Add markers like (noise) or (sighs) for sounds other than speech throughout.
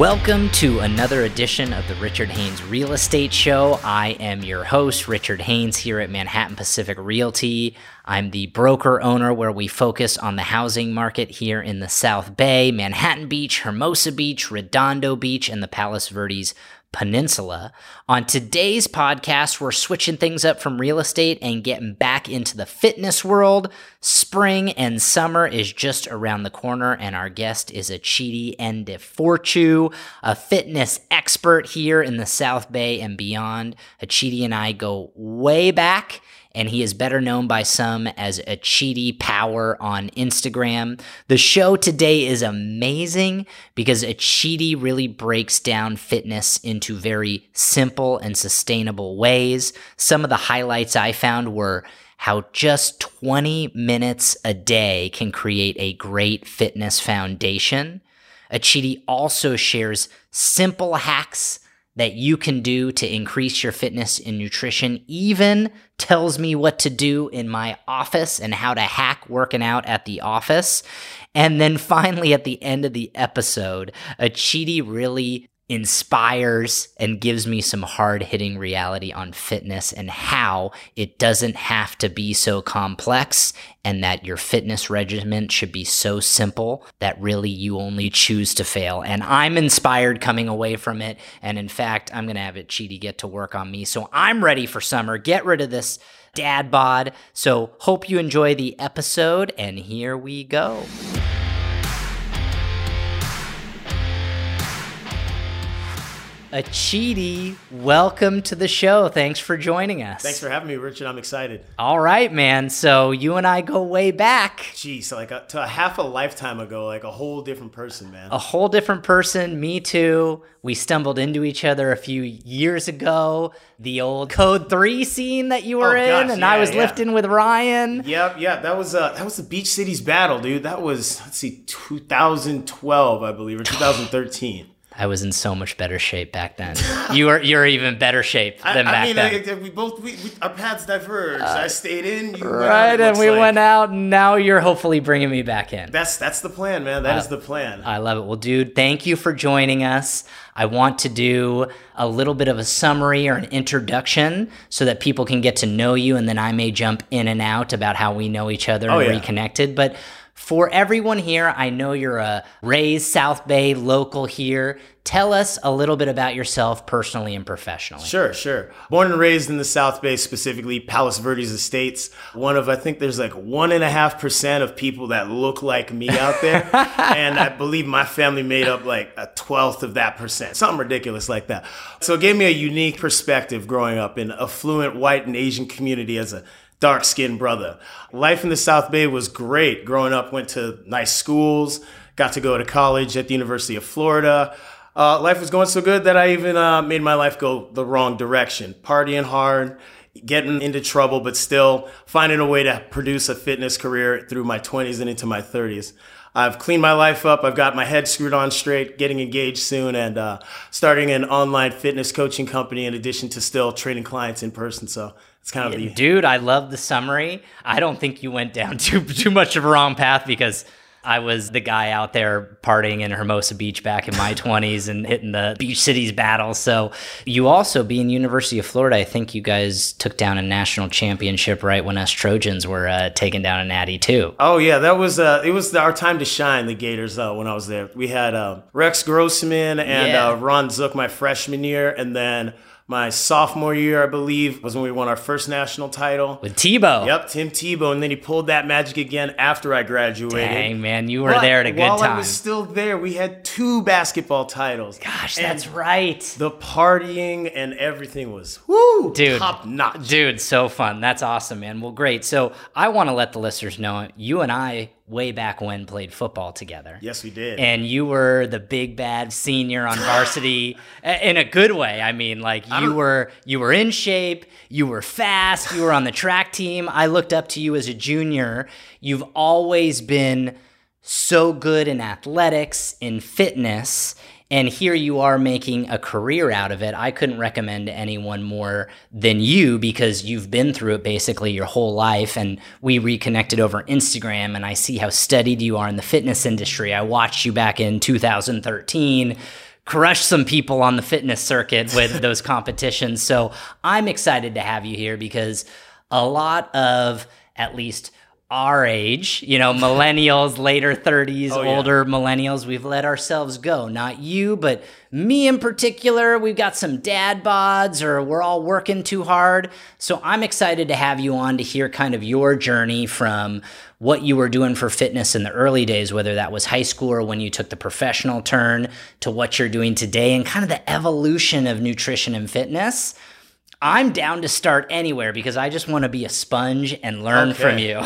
Welcome to another edition of the Richard Haynes Real Estate Show. I am your host, Richard Haynes, here at Manhattan Pacific Realty. I'm the broker owner where we focus on the housing market here in the South Bay, Manhattan Beach, Hermosa Beach, Redondo Beach, and the Palos Verdes Peninsula. On today's podcast, we're switching things up from real estate and getting back into the fitness world. Spring and summer is just around the corner, and our guest is Achidi Ndiforchu, a fitness expert here in the South Bay and beyond. Achidi and I go way back and he is better known by some as a Achidi Power on Instagram. The show today is amazing because a Achidi really breaks down fitness into very simple and sustainable ways. Some of the highlights I found were how just 20 minutes a day can create a great fitness foundation. Achidi also shares simple hacks that you can do to increase your fitness and nutrition, even tells me what to do in my office and how to hack working out at the office. And then finally, at the end of the episode, Achidi really inspires and gives me some hard hitting reality on fitness and how it doesn't have to be so complex and that your fitness regimen should be so simple that really you only choose to fail. And I'm inspired coming away from it. And in fact, I'm going to have Achidi get to work on me. So I'm ready for summer. Get rid of this dad bod. So hope you enjoy the episode. And here we go. Achidi, welcome to the show. Thanks for joining us. Thanks for having me, Richard. I'm excited. All right, man. So you and I go way back. Jeez, like a, to a half a lifetime ago, like a whole different person, man. A whole different person. Me too. We stumbled into each other a few years ago. The old Code Three scene that you were Oh, in, gosh, and yeah, I was yeah. lifting with Ryan. Yep, yeah, that was uh that was the Beach Cities battle, dude. That was let's see, 2012, I believe, or 2013. I was in so much better shape back then. (laughs) you were you're even better shape I, than I back mean, then. like, we both we, we, our paths diverged. Uh, I stayed in, you went out, right, and we like. went out, and now you're hopefully bringing me back in. That's that's the plan, man. That is the plan. I love it. Well, dude, thank you for joining us. I want to do a little bit of a summary or an introduction so that people can get to know you, and then I may jump in and out about how we know each other Oh, and yeah. reconnected. But for everyone here, I know you're a raised South Bay local here. Tell us a little bit about yourself personally and professionally. Sure, sure. Born and raised in the South Bay, specifically Palos Verdes Estates. One of, I think there's like one and a half percent of people that look like me out there. (laughs) and I believe my family made up like a twelfth of that percent, something ridiculous like that. So it gave me a unique perspective growing up in affluent white and Asian community as a dark skinned brother. Life in the South Bay was great. Growing up, went to nice schools, got to go to college at the University of Florida. Uh, life was going so good that I even uh, made my life go the wrong direction. Partying hard, getting into trouble, but still finding a way to produce a fitness career through my 20s and into my 30s. I've cleaned my life up. I've got my head screwed on straight, getting engaged soon, and uh, starting an online fitness coaching company in addition to still training clients in person. So it's kind of the Dude, I love the summary. I don't think you went down (laughs) too too much of a wrong path because I was the guy out there partying in Hermosa Beach back in my (laughs) 20s and hitting the beach cities battle. So you also being University of Florida, I think you guys took down a national championship right when us Trojans were uh, taking down a natty too. Oh yeah, that was uh, it was our time to shine. The Gators though, when I was there, we had uh, Rex Grossman and Yeah. uh, Ron Zook my freshman year, and then my sophomore year, I believe, was when we won our first national title. With Tebow. Yep, Tim Tebow, and then he pulled that magic again after I graduated. Dang, man, you were But there at a good while time. I was still there, we had two basketball titles. Gosh, And that's right. The partying and everything was woo, Dude, top notch. Dude, so fun. That's awesome, man. Well, great. So I want to let the listeners know you and I, way back when, played football together. Yes, we did. And you were the big bad senior on (laughs) varsity in a good way. I mean, like you were you were in shape, you were fast, you were on the track team. I looked up to you as a junior. You've always been so good in athletics, in fitness, and here you are making a career out of it. I couldn't recommend anyone more than you because you've been through it basically your whole life. And we reconnected over Instagram, and I see how studied you are in the fitness industry. I watched you back in 2013 crush some people on the fitness circuit with (laughs) those competitions. So I'm excited to have you here because a lot of at least our age, you know, millennials, later 30s, Oh, yeah. older millennials, we've let ourselves go. Not you, but me in particular. We've got some dad bods or we're all working too hard. So I'm excited to have you on to hear kind of your journey from what you were doing for fitness in the early days, whether that was high school or when you took the professional turn to what you're doing today and kind of the evolution of nutrition and fitness. I'm down to start anywhere because I just want to be a sponge and learn Okay. from you.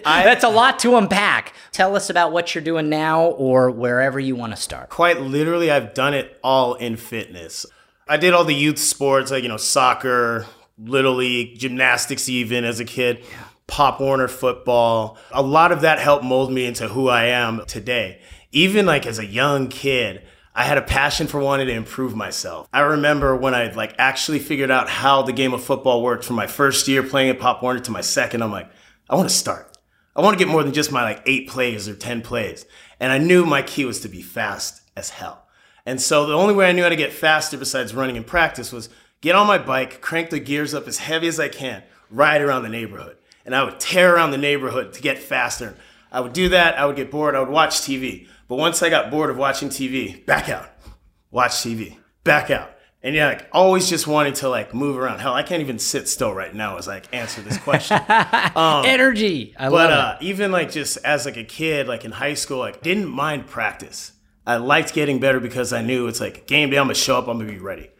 (laughs) That's a lot to unpack. Tell us about what you're doing now or wherever you want to start. Quite literally, I've done it all in fitness. I did all the youth sports, like, you know, soccer, little league, gymnastics, even as a kid, Pop Warner football. A lot of that helped mold me into who I am today. Even like as a young kid, I had a passion for wanting to improve myself. I remember when I like actually figured out how the game of football worked from my first year playing at Pop Warner to my second, I'm like, I want to start. I want to get more than just my like eight plays or 10 plays. And I knew my key was to be fast as hell. And so the only way I knew how to get faster besides running in practice was get on my bike, crank the gears up as heavy as I can, ride around the neighborhood. And I would tear around the neighborhood to get faster. I would do that. I would get bored. I would watch TV. But once I got bored of watching TV, back out, watch TV, back out. And yeah, like always just wanting to like move around. Hell, I can't even sit still right now as I like, answer this question. (laughs) Energy. I But uh, even like just as like a kid, like in high school, like didn't mind practice. I liked getting better because I knew it's like game day. I'm gonna show up. I'm gonna be ready.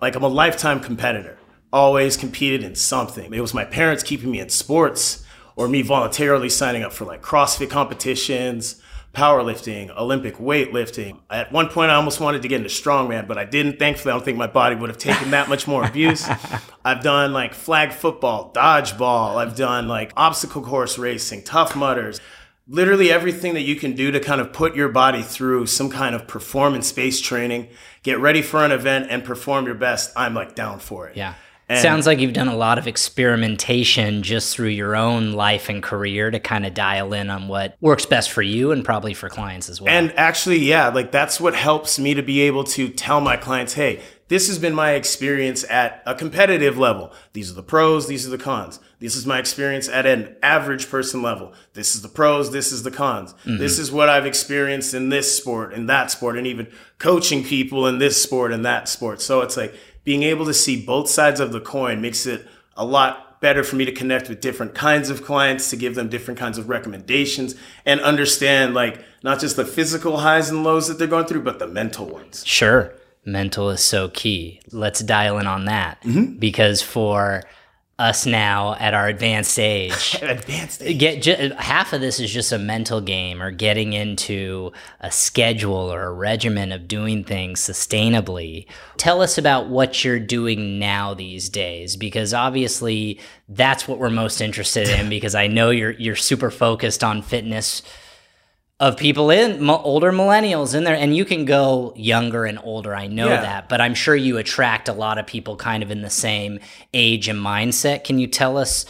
Like I'm a lifetime competitor. Always competed in something. It was my parents keeping me in sports, or me voluntarily signing up for like CrossFit competitions, powerlifting, Olympic weightlifting. At one point, I almost wanted to get into strongman, but I didn't. Thankfully, I don't think my body would have taken that much more abuse. (laughs) I've done like flag football, dodgeball. I've done like obstacle course racing, Tough Mudders. Literally everything that you can do to kind of put your body through some kind of performance based training, get ready for an event and perform your best. I'm like down for it. Yeah. And- Sounds like you've done a lot of experimentation just through your own life and career to kind of dial in on what works best for you and probably for clients as well. And actually, yeah, like that's what helps me to be able to tell my clients, hey, this has been my experience at a competitive level. These are the pros, these are the cons. This is my experience at an average person level. This is the pros, this is the cons. Mm-hmm. This is what I've experienced in this sport, in that sport, and even coaching people in this sport and that sport. So it's like being able to see both sides of the coin makes it a lot better for me to connect with different kinds of clients to give them different kinds of recommendations and understand like not just the physical highs and lows that they're going through but the mental ones Sure. Mental is so key. Let's dial in on that Mm-hmm. because for us now at our advanced age, (laughs) advanced age. get ju- half of this is just a mental game or getting into a schedule or a regimen of doing things sustainably. Tell us about what you're doing now these days because obviously that's what we're most interested in because I know you're you're super focused on fitness of people in older millennials in there and you can go younger and older i know Yeah. that but i'm sure you attract a lot of people kind of in the same age and mindset can you tell us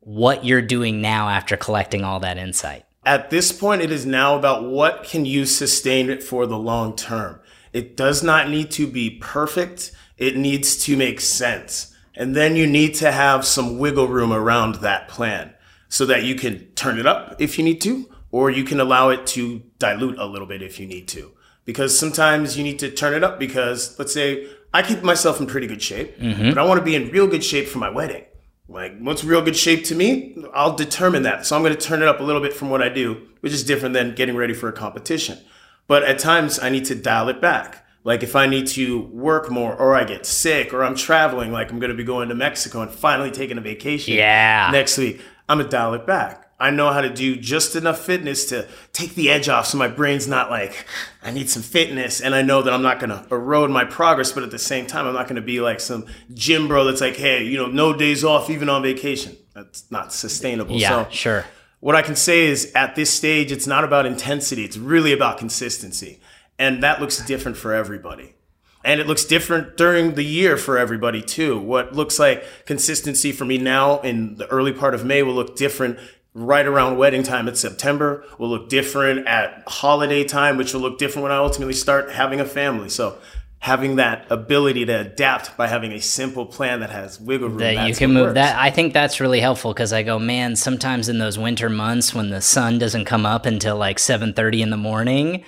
what you're doing now after collecting all that insight At this point, it is now about what can you sustain it for the long term. It does not need to be perfect. It needs to make sense. And then you need to have some wiggle room around that plan so that you can turn it up if you need to, or you can allow it to dilute a little bit if you need to. Because sometimes you need to turn it up because, let's say, I keep myself in pretty good shape, mm-hmm. but I want to be in real good shape for my wedding. Like, what's real good shape to me? I'll determine that. So I'm going to turn it up a little bit from what I do, which is different than getting ready for a competition. But at times I need to dial it back. Like if I need to work more or I get sick or I'm traveling, like I'm going to be going to Mexico and finally taking a vacation Yeah. next week, I'm going to dial it back. I know how to do just enough fitness to take the edge off so my brain's not like, I need some fitness. And I know that I'm not going to erode my progress, but at the same time, I'm not going to be like some gym bro that's like, hey, you know, no days off, even on vacation. That's not sustainable. yeah So sure what I can say is at this stage, it's not about intensity. It's really about consistency. And that looks different for everybody. And it looks different during the year for everybody too. What looks like consistency for me now in the early part of May will look different right around wedding time at September will look different at holiday time, which will look different when I ultimately start having a family. So having that ability to adapt by having a simple plan that has wiggle room that you can move works. that i think that's really helpful because i go man sometimes in those winter months when the sun doesn't come up until like 7.30 in the morning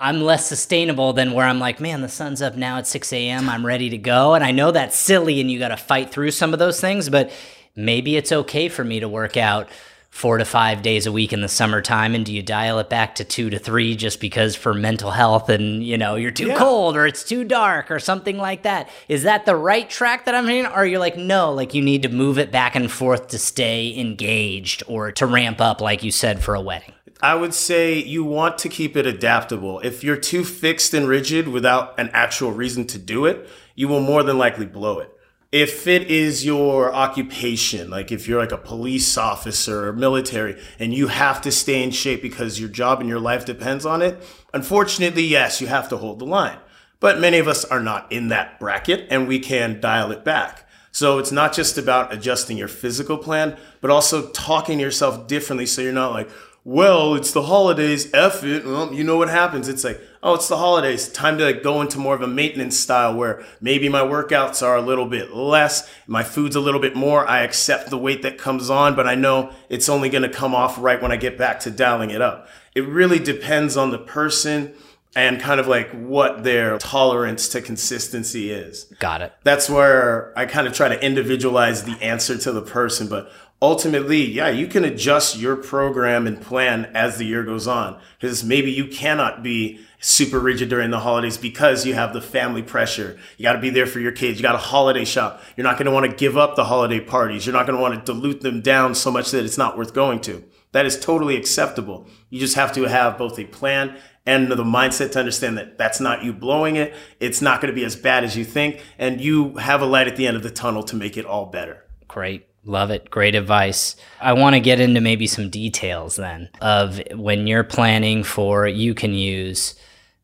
i'm less sustainable than where i'm like man the sun's up now at 6 a.m i'm ready to go and i know that's silly and you got to fight through some of those things but maybe it's okay for me to work out four to five days a week in the summertime and do you dial it back to two to three just because for mental health and you know you're too yeah. cold or it's too dark or something like that is that the right track that i'm in or you're like no like you need to move it back and forth to stay engaged or to ramp up like you said for a wedding I would say you want to keep it adaptable. If you're too fixed and rigid without an actual reason to do it, you will more than likely blow it if it is your occupation, like if you're like a police officer or military and you have to stay in shape because your job and your life depends on it, unfortunately, yes, you have to hold the line. But many of us are not in that bracket and we can dial it back. So it's not just about adjusting your physical plan, but also talking to yourself differently so you're not like, well, it's the holidays, F it. Well, you know what happens. It's like, oh, it's the holidays. Time to like go into more of a maintenance style where maybe my workouts are a little bit less, my food's a little bit more. I accept the weight that comes on, but I know it's only going to come off right when I get back to dialing it up. It really depends on the person and kind of like what their tolerance to consistency is. Got it. That's where I kind of try to individualize the answer to the person, but ultimately, yeah, you can adjust your program and plan as the year goes on. Because maybe you cannot be super rigid during the holidays because you have the family pressure. You got to be there for your kids. You got a holiday shop. You're not going to want to give up the holiday parties. You're not going to want to dilute them down so much that it's not worth going to. That is totally acceptable. You just have to have both a plan and the mindset to understand that that's not you blowing it. It's not going to be as bad as you think. And you have a light at the end of the tunnel to make it all better. Great. Love it. Great advice. I want to get into maybe some details then of when you're planning for, you can use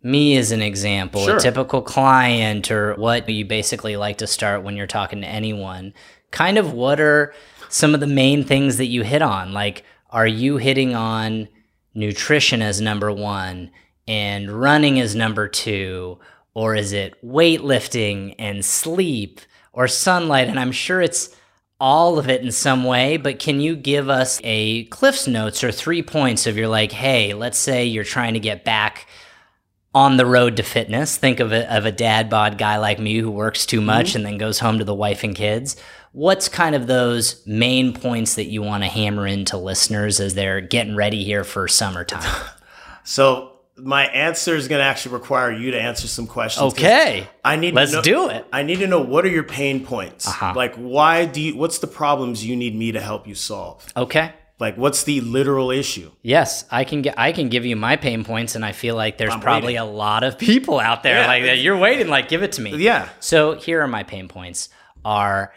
me as an example, sure. a typical client, or what you basically like to start when you're talking to anyone. Kind of what are some of the main things that you hit on? Like, are you hitting on nutrition as number one and running as number two? Or is it weightlifting and sleep or sunlight? And I'm sure it's all of it in some way, but can you give us a Cliff's Notes or three points of your like, hey, let's say you're trying to get back on the road to fitness. Think of a, of a dad bod guy like me who works too much mm-hmm. and then goes home to the wife and kids. What's kind of those main points that you want to hammer into listeners as they're getting ready here for summertime? (laughs) so my answer is going to actually require you to answer some questions. Okay, I need. Let's know, do it. I need to know what are your pain points. Uh-huh. Like, why do you? What's the problems you need me to help you solve? Okay. Like, what's the literal issue? Yes, I can get. I can give you my pain points, and I feel like there's I'm probably waiting. a lot of people out there yeah, like that. You're waiting. Like, give it to me. Yeah. So here are my pain points. Are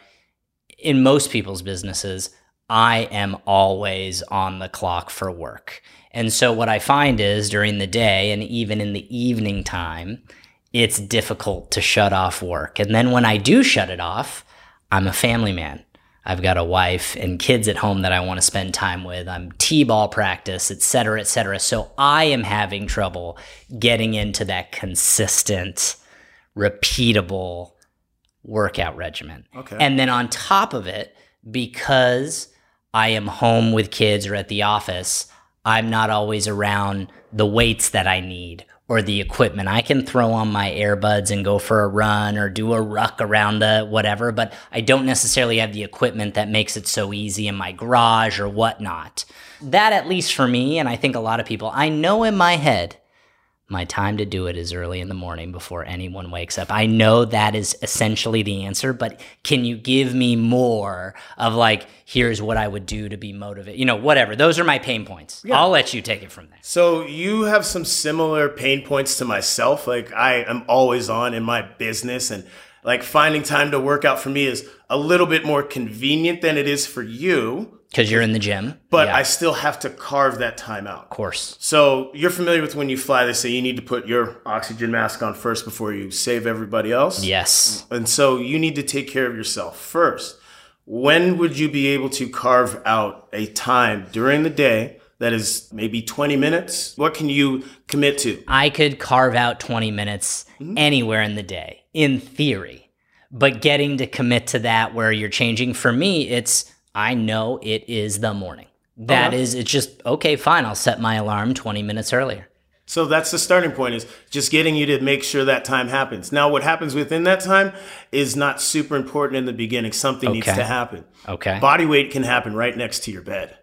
in most people's businesses. I am always on the clock for work. And so what I find is during the day and even in the evening time, it's difficult to shut off work. And then when I do shut it off, I'm a family man. I've got a wife and kids at home that I want to spend time with. I'm T-ball practice, et cetera, et cetera. So I am having trouble getting into that consistent, repeatable workout regimen. Okay. And then on top of it, because I am home with kids or at the office, I'm not always around the weights that I need or the equipment. I can throw on my earbuds and go for a run or do a ruck around the whatever, but I don't necessarily have the equipment that makes it so easy in my garage or whatnot. That, at least for me, and I think a lot of people, I know in my head my time to do it is early in the morning before anyone wakes up. I know that is essentially the answer, but can you give me more of like, here's what I would do to be motivated? You know, whatever. Those are my pain points. Yeah. I'll let you take it from there. So you have some similar pain points to myself. Like I am always on in my business and like finding time to work out for me is a little bit more convenient than it is for you because you're in the gym. But yeah. I still have to carve that time out. Of course. So you're familiar with when you fly, they say you need to put your oxygen mask on first before you save everybody else. Yes. And so you need to take care of yourself first. when would you be able to carve out a time during the day that is maybe 20 minutes? What can you commit to? I could carve out 20 minutes mm-hmm. anywhere in the day, in theory. But getting to commit to that where you're changing, for me, it's I know it is the morning. That Okay. is, it's just, okay, fine, I'll set my alarm 20 minutes earlier. So that's the starting point is just getting you to make sure that time happens. Now, what happens within that time is not super important in the beginning. Something needs to happen. Okay. Body weight can happen right next to your bed.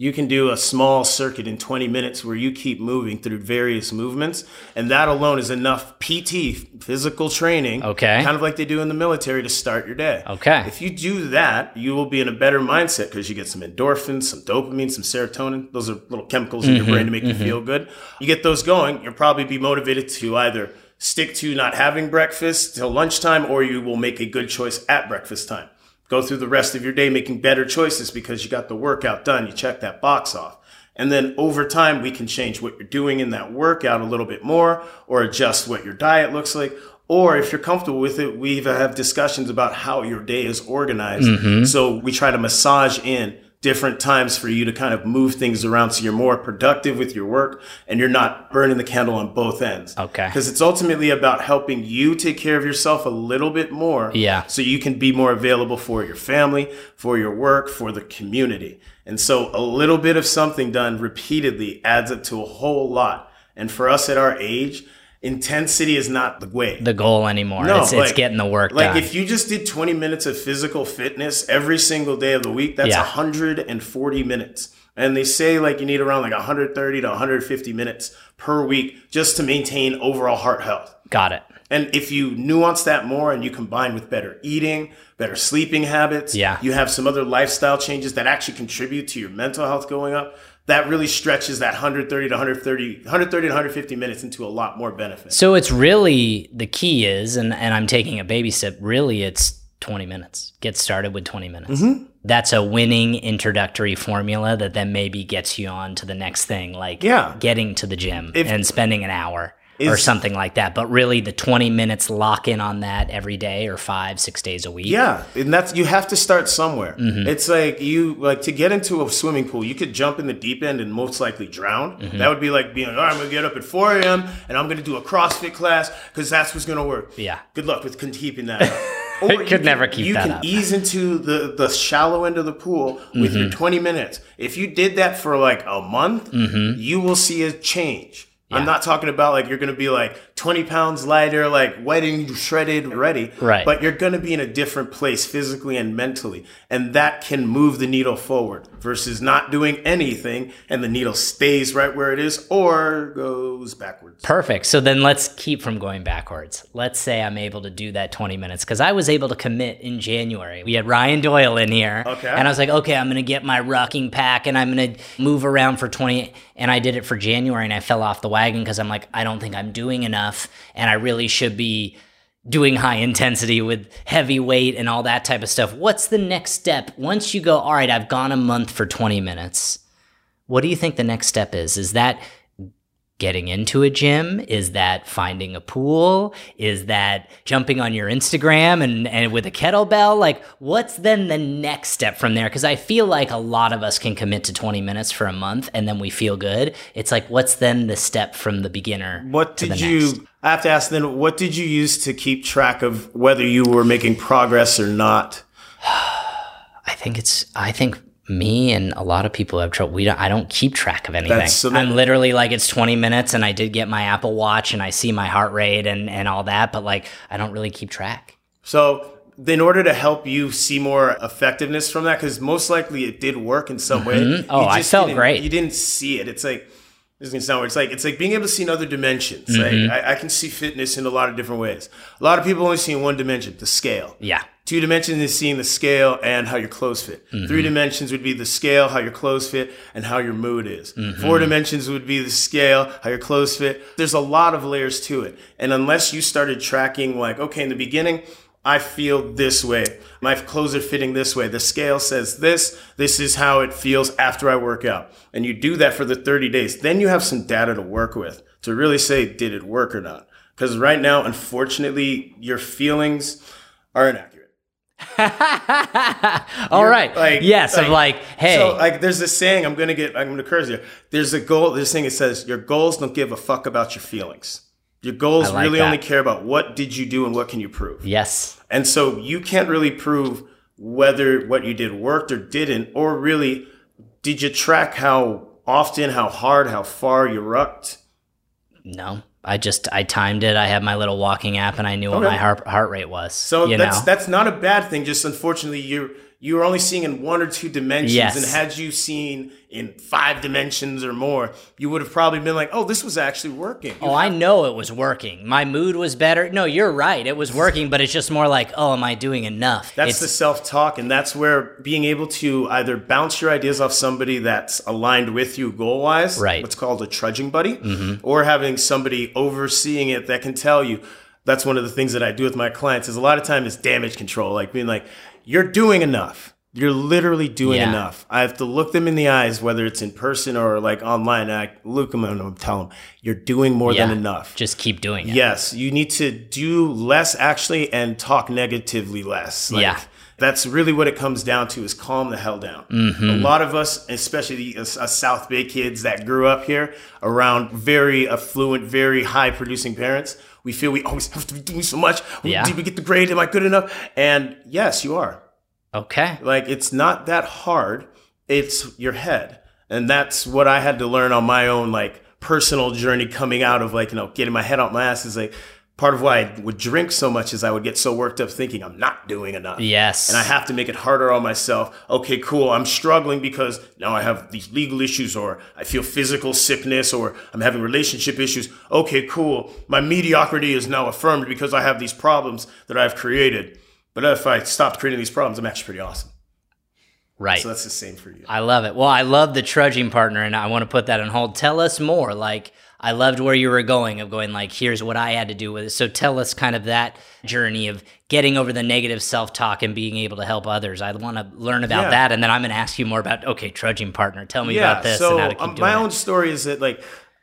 You can do a small circuit in 20 minutes where you keep moving through various movements, and that alone is enough PT, physical training, Okay. kind of like they do in the military to start your day. Okay. If you do that, you will be in a better mindset because you get some endorphins, some dopamine, some serotonin. Those are little chemicals in your mm-hmm. brain to make you mm-hmm. feel good. You get those going, you'll probably be motivated to either stick to not having breakfast till lunchtime or you will make a good choice at breakfast time. Go through the rest of your day making better choices because you got the workout done. You check that box off. And then over time, we can change what you're doing in that workout a little bit more or adjust what your diet looks like. Or if you're comfortable with it, we have discussions about how your day is organized. Mm-hmm. So we try to massage in different times for you to kind of move things around so you're more productive with your work and you're not burning the candle on both ends. Okay. Because it's ultimately about helping you take care of yourself a little bit more. Yeah. So you can be more available for your family, for your work, for the community. And so a little bit of something done repeatedly adds up to a whole lot. And for us at our age, intensity is not the way. the goal anymore. No, it's, it's getting the work Like done. if you just did 20 minutes of physical fitness every single day of the week, that's Yeah. 140 minutes. And they say like you need around like 130 to 150 minutes per week just to maintain overall heart health. Got it. And if you nuance that more and you combine with better eating, better sleeping habits, Yeah. you have some other lifestyle changes that actually contribute to your mental health going up, that really stretches that 130 to 130, 130 to 150 minutes into a lot more benefit. So it's really the key is, and, and I'm taking a baby step, really it's 20 minutes. Get started with 20 minutes. Mm-hmm. That's a winning introductory formula that then maybe gets you on to the next thing, like Yeah. getting to the gym If- and spending an hour or something like that. But really the 20 minutes lock in on that every day or five, six days a week. Yeah, and that's you have to start somewhere. Mm-hmm. It's like you like to get into a swimming pool. You could jump in the deep end and most likely drown. Mm-hmm. That would be like being, all right, I'm gonna get up at 4 a.m. and I'm gonna do a CrossFit class because that's what's gonna work. Yeah. Good luck with keeping that. up. (laughs) Or Could can- never keep You that can up. ease into the the shallow end of the pool with Mm-hmm. your 20 minutes. If you did that for like a month, Mm-hmm. you will see a change. I'm not talking about like you're gonna be like 20 pounds lighter, like wedding shredded, ready. Right. But you're going to be in a different place physically and mentally. And that can move the needle forward versus not doing anything and the needle stays right where it is or goes backwards. Perfect. So then let's keep from going backwards. Let's say I'm able to do that 20 minutes because I was able to commit in January. We had Ryan Doyle in here. Okay. And I was like, okay, I'm going to get my rucking pack and I'm going to move around for 20. And I did it for January and I fell off the wagon because I'm like, I don't think I'm doing enough. And I really should be doing high intensity with heavy weight and all that type of stuff. What's the next step? Once you go, all right, I've gone a month for 20 minutes. What do you think the next step is? Is that getting into a gym? Is that finding a pool? Is that jumping on your Instagram and, and with a kettlebell? Like, what's then the next step from there? Because I feel like a lot of us can commit to 20 minutes for a month and then we feel good. It's like, what's then the step from the beginner? What to did you? I have to ask then, what did you use to keep track of whether you were making progress or not? (sighs) I think it's, I think me and a lot of people have trouble. We don't, I don't keep track of anything. So I'm literally like, it's 20 minutes and I did get my Apple Watch and I see my heart rate and, and all that, but like, I don't really keep track. So, in order to help you see more effectiveness from that, because most likely it did work in some way. Oh, you I felt great. You didn't see it. It's like this is gonna sound weird. It's like it's like being able to see in other dimensions. Mm-hmm. Like I, I can see fitness in a lot of different ways. A lot of people only see in one dimension, the scale. Yeah. Two dimensions is seeing the scale and how your clothes fit. Mm-hmm. Three dimensions would be the scale, how your clothes fit, and how your mood is. Mm-hmm. Four dimensions would be the scale, how your clothes fit. There's a lot of layers to it. And unless you started tracking, like, okay, in the beginning, I feel this way. My clothes are fitting this way. The scale says this. This is how it feels after I work out. And you do that for the 30 days. Then you have some data to work with to really say, did it work or not? Because right now, unfortunately, your feelings are inaccurate. (laughs) All right. like- yes, I'm like- like, hey, So like there's this saying I'm gonna get I'm gonna curse you. There's a goal this thing it says your goals don't give a fuck about your feelings. Your goals like really that. only care about what did you do and what can you prove. yes. And so you can't really prove whether what you did worked or didn't, or really did you track how often, how hard, how far you rucked? No. I just I timed it. I had my little walking app and I knew what my heart heart rate was. So that's know? that's not a bad thing. Just unfortunately, you're you're only seeing in one or two dimensions. Yes. And had you seen in five dimensions or more, you would have probably been like, "Oh, this was actually working." You Oh, I know it was working. My mood was better. No, you're right. It was working, but it's just more like, oh, am I doing enough? That's It's- the self talk, and that's where being able to either bounce your ideas off somebody that's aligned with you goal wise, Right. what's called a trudging buddy, mm-hmm. or having somebody overseeing it that can tell you. That's one of the things that I do with my clients. Is a lot of time is damage control, like being like, "You're doing enough. You're literally doing Yeah. enough." I have to look them in the eyes, whether it's in person or like online. And I look them and I'm tell them, "You're doing more yeah, than enough." Just keep doing it. Yes, you need to do less actually and talk negatively less. Like, Yeah. That's really what it comes down to is calm the hell down. Mm-hmm. A lot of us, especially the us South Bay kids that grew up here around very affluent, very high producing parents, we feel we always have to be doing so much. Yeah. Did we get the grade? Am I good enough? And yes, you are. Okay. Like it's not that hard. It's your head. And that's what I had to learn on my own like personal journey coming out of like, you know, getting my head out my ass is like part of why I would drink so much is I would get so worked up thinking I'm not doing enough. Yes. And I have to make it harder on myself. Okay, cool. I'm struggling because now I have these legal issues or I feel physical sickness or I'm having relationship issues. Okay, cool. My mediocrity is now affirmed because I have these problems that I've created. But if I stopped creating these problems, I'm actually pretty awesome. right. So that's the same for you. I love it. Well, I love the trudging partner, and I want to put that on hold. Tell us more. Like, I loved where you were going of going like, here's what I had to do with it. So tell us kind of that journey of getting over the negative self talk and being able to help others. I want to learn about Yeah. that, and then I'm going to ask you more about okay, trudging partner. Tell me about this so and how to keep um, my it. own story is that like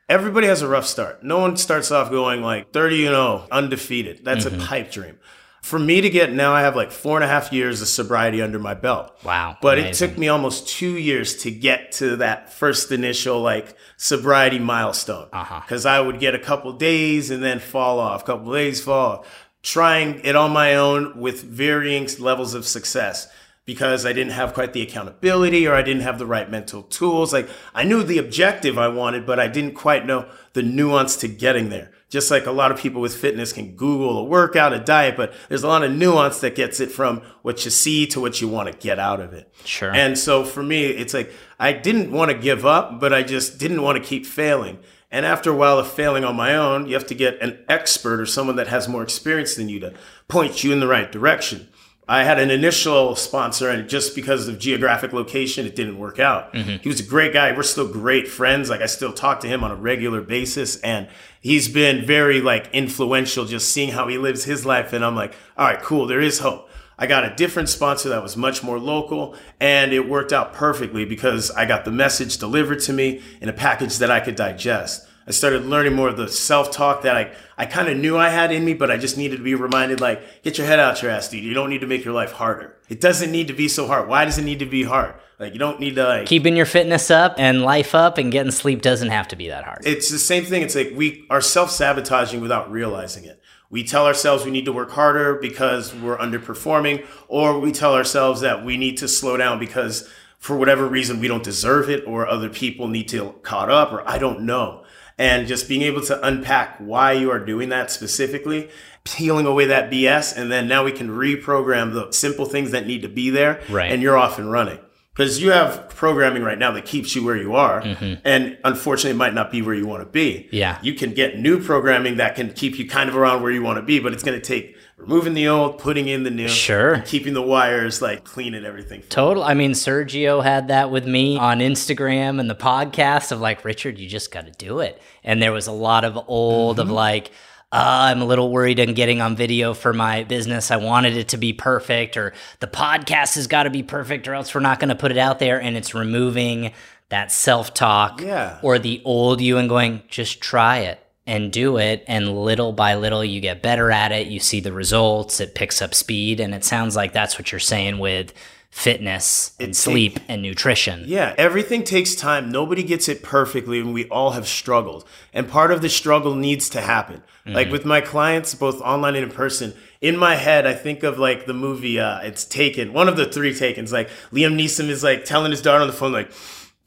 everybody has a rough start. No one starts off going like 30 and 0, undefeated. That's Mm-hmm. a pipe dream. For me to get now, I have like four and a half years of sobriety under my belt. Wow, But it took me almost two years to get to that first initial like sobriety milestone. Uh-huh. Because I would get a couple days and then fall off, couple days fall off. Trying it on my own with varying levels of success because I didn't have quite the accountability or I didn't have the right mental tools. Like I knew the objective I wanted, but I didn't quite know the nuance to getting there. Just like a lot of people with fitness can Google a workout, a diet, but there's a lot of nuance that gets it from what you see to what you want to get out of it. Sure. And so for me, it's like I didn't want to give up, but I just didn't want to keep failing. And after a while of failing on my own, you have to get an expert or someone that has more experience than you to point you in the right direction. I had an initial sponsor, and just because of geographic location, it didn't work out. Mm-hmm. He was a great guy. We're still great friends. Like I still talk to him on a regular basis, and he's been very like influential. Just seeing how he lives his life, and I'm like, all right, cool. There is hope. I got a different sponsor that was much more local, and it worked out perfectly because I got the message delivered to me in a package that I could digest. I started learning more of the self-talk that I, I kind of knew I had in me, but I just needed to be reminded like, get your head out your ass, dude. You don't need to make your life harder. It doesn't need to be so hard. Why does it need to be hard? Like you don't need to like Keeping your fitness up and life up and getting sleep doesn't have to be that hard. it's the same thing. It's like we are self-sabotaging without realizing it. We tell ourselves we need to work harder because we're underperforming, or we tell ourselves that we need to slow down because for whatever reason we don't deserve it, or other people need to caught up, or I don't know. And just being able to unpack why you are doing that specifically, peeling away that BS, and then now we can reprogram the simple things that need to be there, Right. and you're off and running because you have programming right now that keeps you where you are and unfortunately it might not be where you want to be Mm-hmm. Yeah. you can get new programming that can keep you kind of around where you want to be but it's going to take removing the old putting in the new Sure. and keeping the wires like clean and everything Total. I mean, Sergio had that with me on Instagram and the podcast of like, Richard, you just got to do it. And there was a lot of old Mm-hmm. of like, uh, I'm a little worried on getting on video for my business. I wanted it to be perfect, or the podcast has got to be perfect, or else we're not going to put it out there. And it's removing that self talk Yeah. or the old you and going, just try it. And do it and little by little you get better at it you see the results it picks up speed and it sounds like that's what you're saying with fitness and It sleep and nutrition Yeah, everything takes time. Nobody gets it perfectly, and we all have struggled. And part of the struggle needs to happen. Like with my clients, both online and in person, in my head, I think of like the movie uh, It's Taken, one of the three Takens. Like Liam Neeson is like telling his daughter on the phone, like,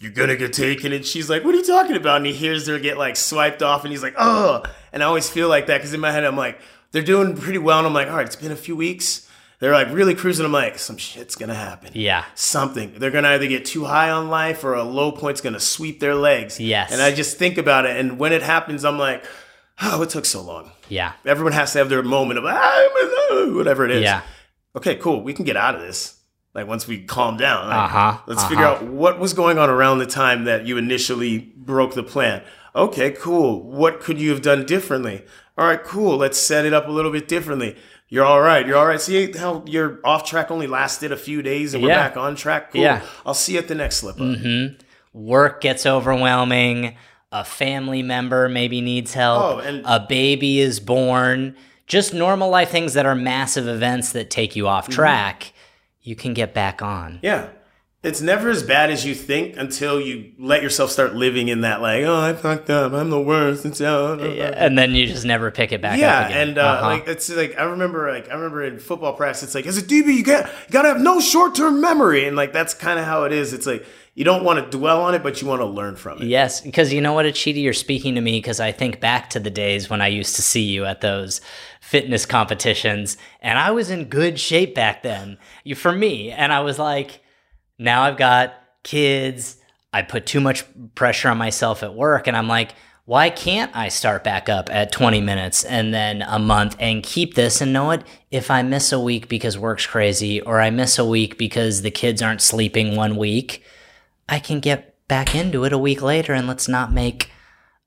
you're gonna get taken. And she's like, what are you talking about? And he hears her get like swiped off, and he's like, oh. And I always feel like that because in my head, I'm like, they're doing pretty well. And I'm like, all right, it's been a few weeks. They're like really cruising. I'm like, some shit's gonna happen yeah something. They're gonna either get too high on life or a low point's gonna sweep their legs. Yes. And I just think about it, and when it happens, I'm like, oh, it took so long. yeah Everyone has to have their moment of ah, whatever it is. yeah Okay, cool. We can get out of this. Like once we calm down. Like, Uh-huh, Let's uh-huh. figure out what was going on around the time that you initially broke the plan. Okay, cool. What could you have done differently? All right, cool. Let's set it up a little bit differently. You're all right. You're all right. See how your off track only lasted a few days and we're Yeah. back on track? Cool. Yeah. I'll see you at the next slip up. work gets overwhelming, a family member maybe needs help, Oh, and- a baby is born, just normal life things that are massive events that take you Mm-hmm. off track, you can get back on. Yeah. It's never as bad as you think until you let yourself start living in that, like, oh, I fucked up. I'm the worst. It's out. And then you just never pick it back Yeah, up again. and uh, Uh-huh. like it's like I remember like I remember in football practice, it's like as a DB you got you gotta have no short term memory, and like that's kind of how it is. It's like you don't want to dwell on it, but you want to learn from it. Yes, because you know what, Achidi, you're speaking to me because I think back to the days when I used to see you at those fitness competitions, and I was in good shape back then. You for me, and I was like, now I've got kids. I put too much pressure on myself at work, and I'm like, why can't I start back up at 20 minutes and then a month and keep this? And know what? If I miss a week because work's crazy, or I miss a week because the kids aren't sleeping one week, I can get back into it a week later and let's not make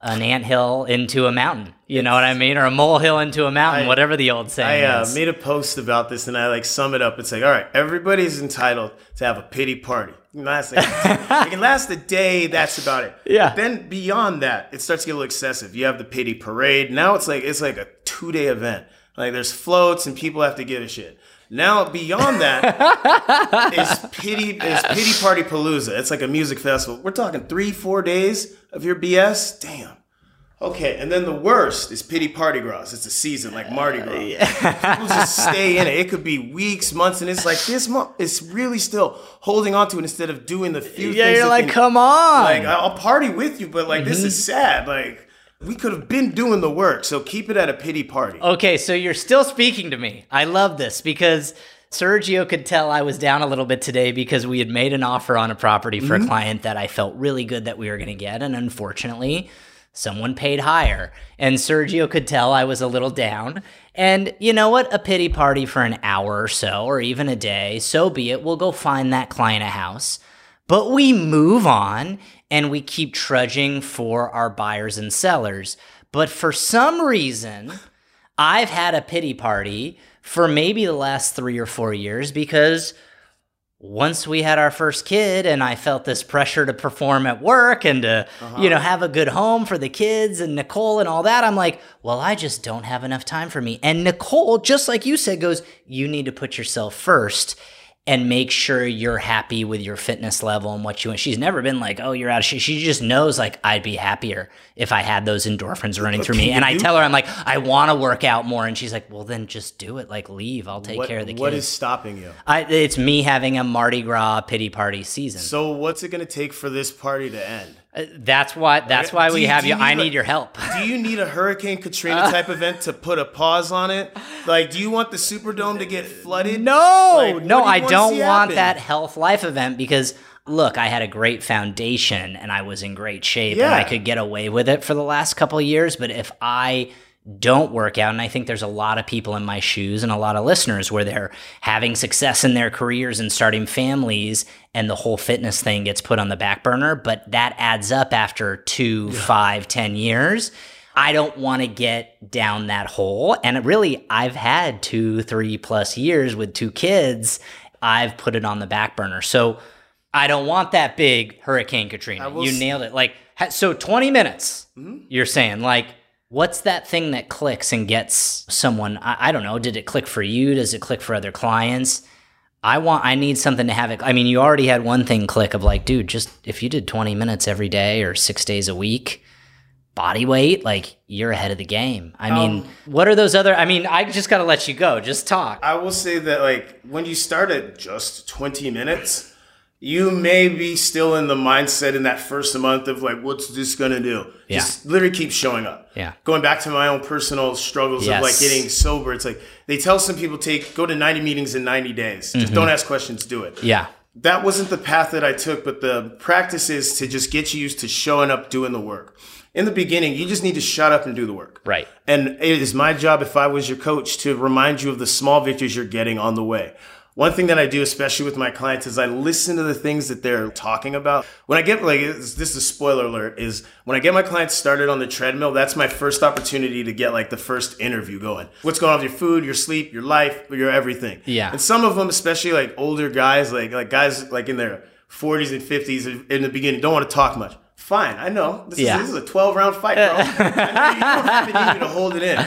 an anthill into a mountain. You know what I mean? Or a molehill into a mountain, I- wówhatever the old I saying uh, is. made a post about this and I like sum it up. It's like, all right, everybody's entitled to have a pity party. It last, like, (laughs) it can last a day. That's about it. Yeah. But then beyond that, it starts to get a little excessive. You have the pity parade. Now it's like it's like a two day event. Like there's floats and people have to give a shit. Now beyond that (laughs) is pity is pity party palooza. It's like a music festival. We're talking three four days of your BS. Damn. Okay, and then the worst is pity party gras. It's a season like Mardi Gras. People just stay in it. It could be weeks, months, and it's like this month. It's really still holding on to it instead of doing the few yeah, you're like, can- come on. like I'll party with you, but like this is Mm-hmm. sad. Like we could have been doing the work, so keep it at a pity party. Okay, so you're still speaking to me. I love this because Sergio could tell I was down a little bit today because we had made an offer on a property for a mm-hmm. client that I felt really good that we were going to get. And unfortunately, someone paid higher. And Sergio could tell I was a little down. And you know what? A pity party for an hour or so, or even a day, so be it. We'll go find that client a house. But we move on and we keep trudging for our buyers and sellers. But for some reason, I've had a pity party for maybe the last three or four years because once we had our first kid and I felt this pressure to perform at work and to, uh-huh. you know, have a good home for the kids and Nicole and all that, I'm like, well, I just don't have enough time for me. And Nicole, just like you said, goes, you need to put yourself first and make sure you're happy with your fitness level and what you want. She's never been like, oh, you're out of shit. She just knows like I'd be happier if I had those endorphins running through me. And I tell her, I'm like, I want to work out more. And she's like, well, then just do it. Like leave. I'll take What, care of the kids. what is stopping you? I, it's me having a Mardi Gras pity party season. So what's it gonna take for this party to end? Uh, that's why. That's why Do we you- have you. you I need, your help. Do you need a Hurricane Katrina type event to put a pause on it? Like, do you want the Superdome to get flooded? No, Like, no, do I don't want happen? that health life event because look, I had a great foundation and I was in great shape and I could get away with it for the last couple of years. But if I don't work out, and I think there's a lot of people in my shoes and a lot of listeners where they're having success in their careers and starting families, and the whole fitness thing gets put on the back burner, but that adds up after two, five, ten years. I don't want to get down that hole. And really, I've had two, three plus years with two kids. I've put it on the back burner. So I don't want that big Hurricane Katrina. You nailed it. Like, so 20 minutes, you're saying, like, What's that thing that clicks and gets someone? I, I don't know. Did it click for you? Does it click for other clients? I want, I need something to have it. I mean, you already had one thing click of like, dude, just if you did 20 minutes every day or six days a week, body weight, like you're ahead of the game. I um, mean, what are those other? I mean, I just got to let you go. Just talk. I will say that like when you start at just 20 minutes, you may be still in the mindset in that first month of like, what's this gonna do? Yeah. Just literally keep showing up. Yeah. Going back to my own personal struggles Yes. of like getting sober, it's like they tell some people take go to 90 meetings in 90 days. Just mm-hmm. don't ask questions, do it. Yeah. That wasn't the path that I took, but the practice is to just get you used to showing up, doing the work. In the beginning, you just need to shut up and do the work. Right. And it is my job, if I was your coach, to remind you of the small victories you're getting on the way. One thing that I do, especially with my clients, is I listen to the things that they're talking about. When I get like this is a spoiler alert, is when I get my clients started on the treadmill, that's my first opportunity to get like the first interview going. What's going on with your food, your sleep, your life, your everything. Yeah. And some of them, especially like older guys, like like guys like in their 40s and 50s in the beginning, don't want to talk much. Fine, I know. This, Yeah. is, this is a 12 round fight, bro. I (laughs) know you don't have it in you to hold it in.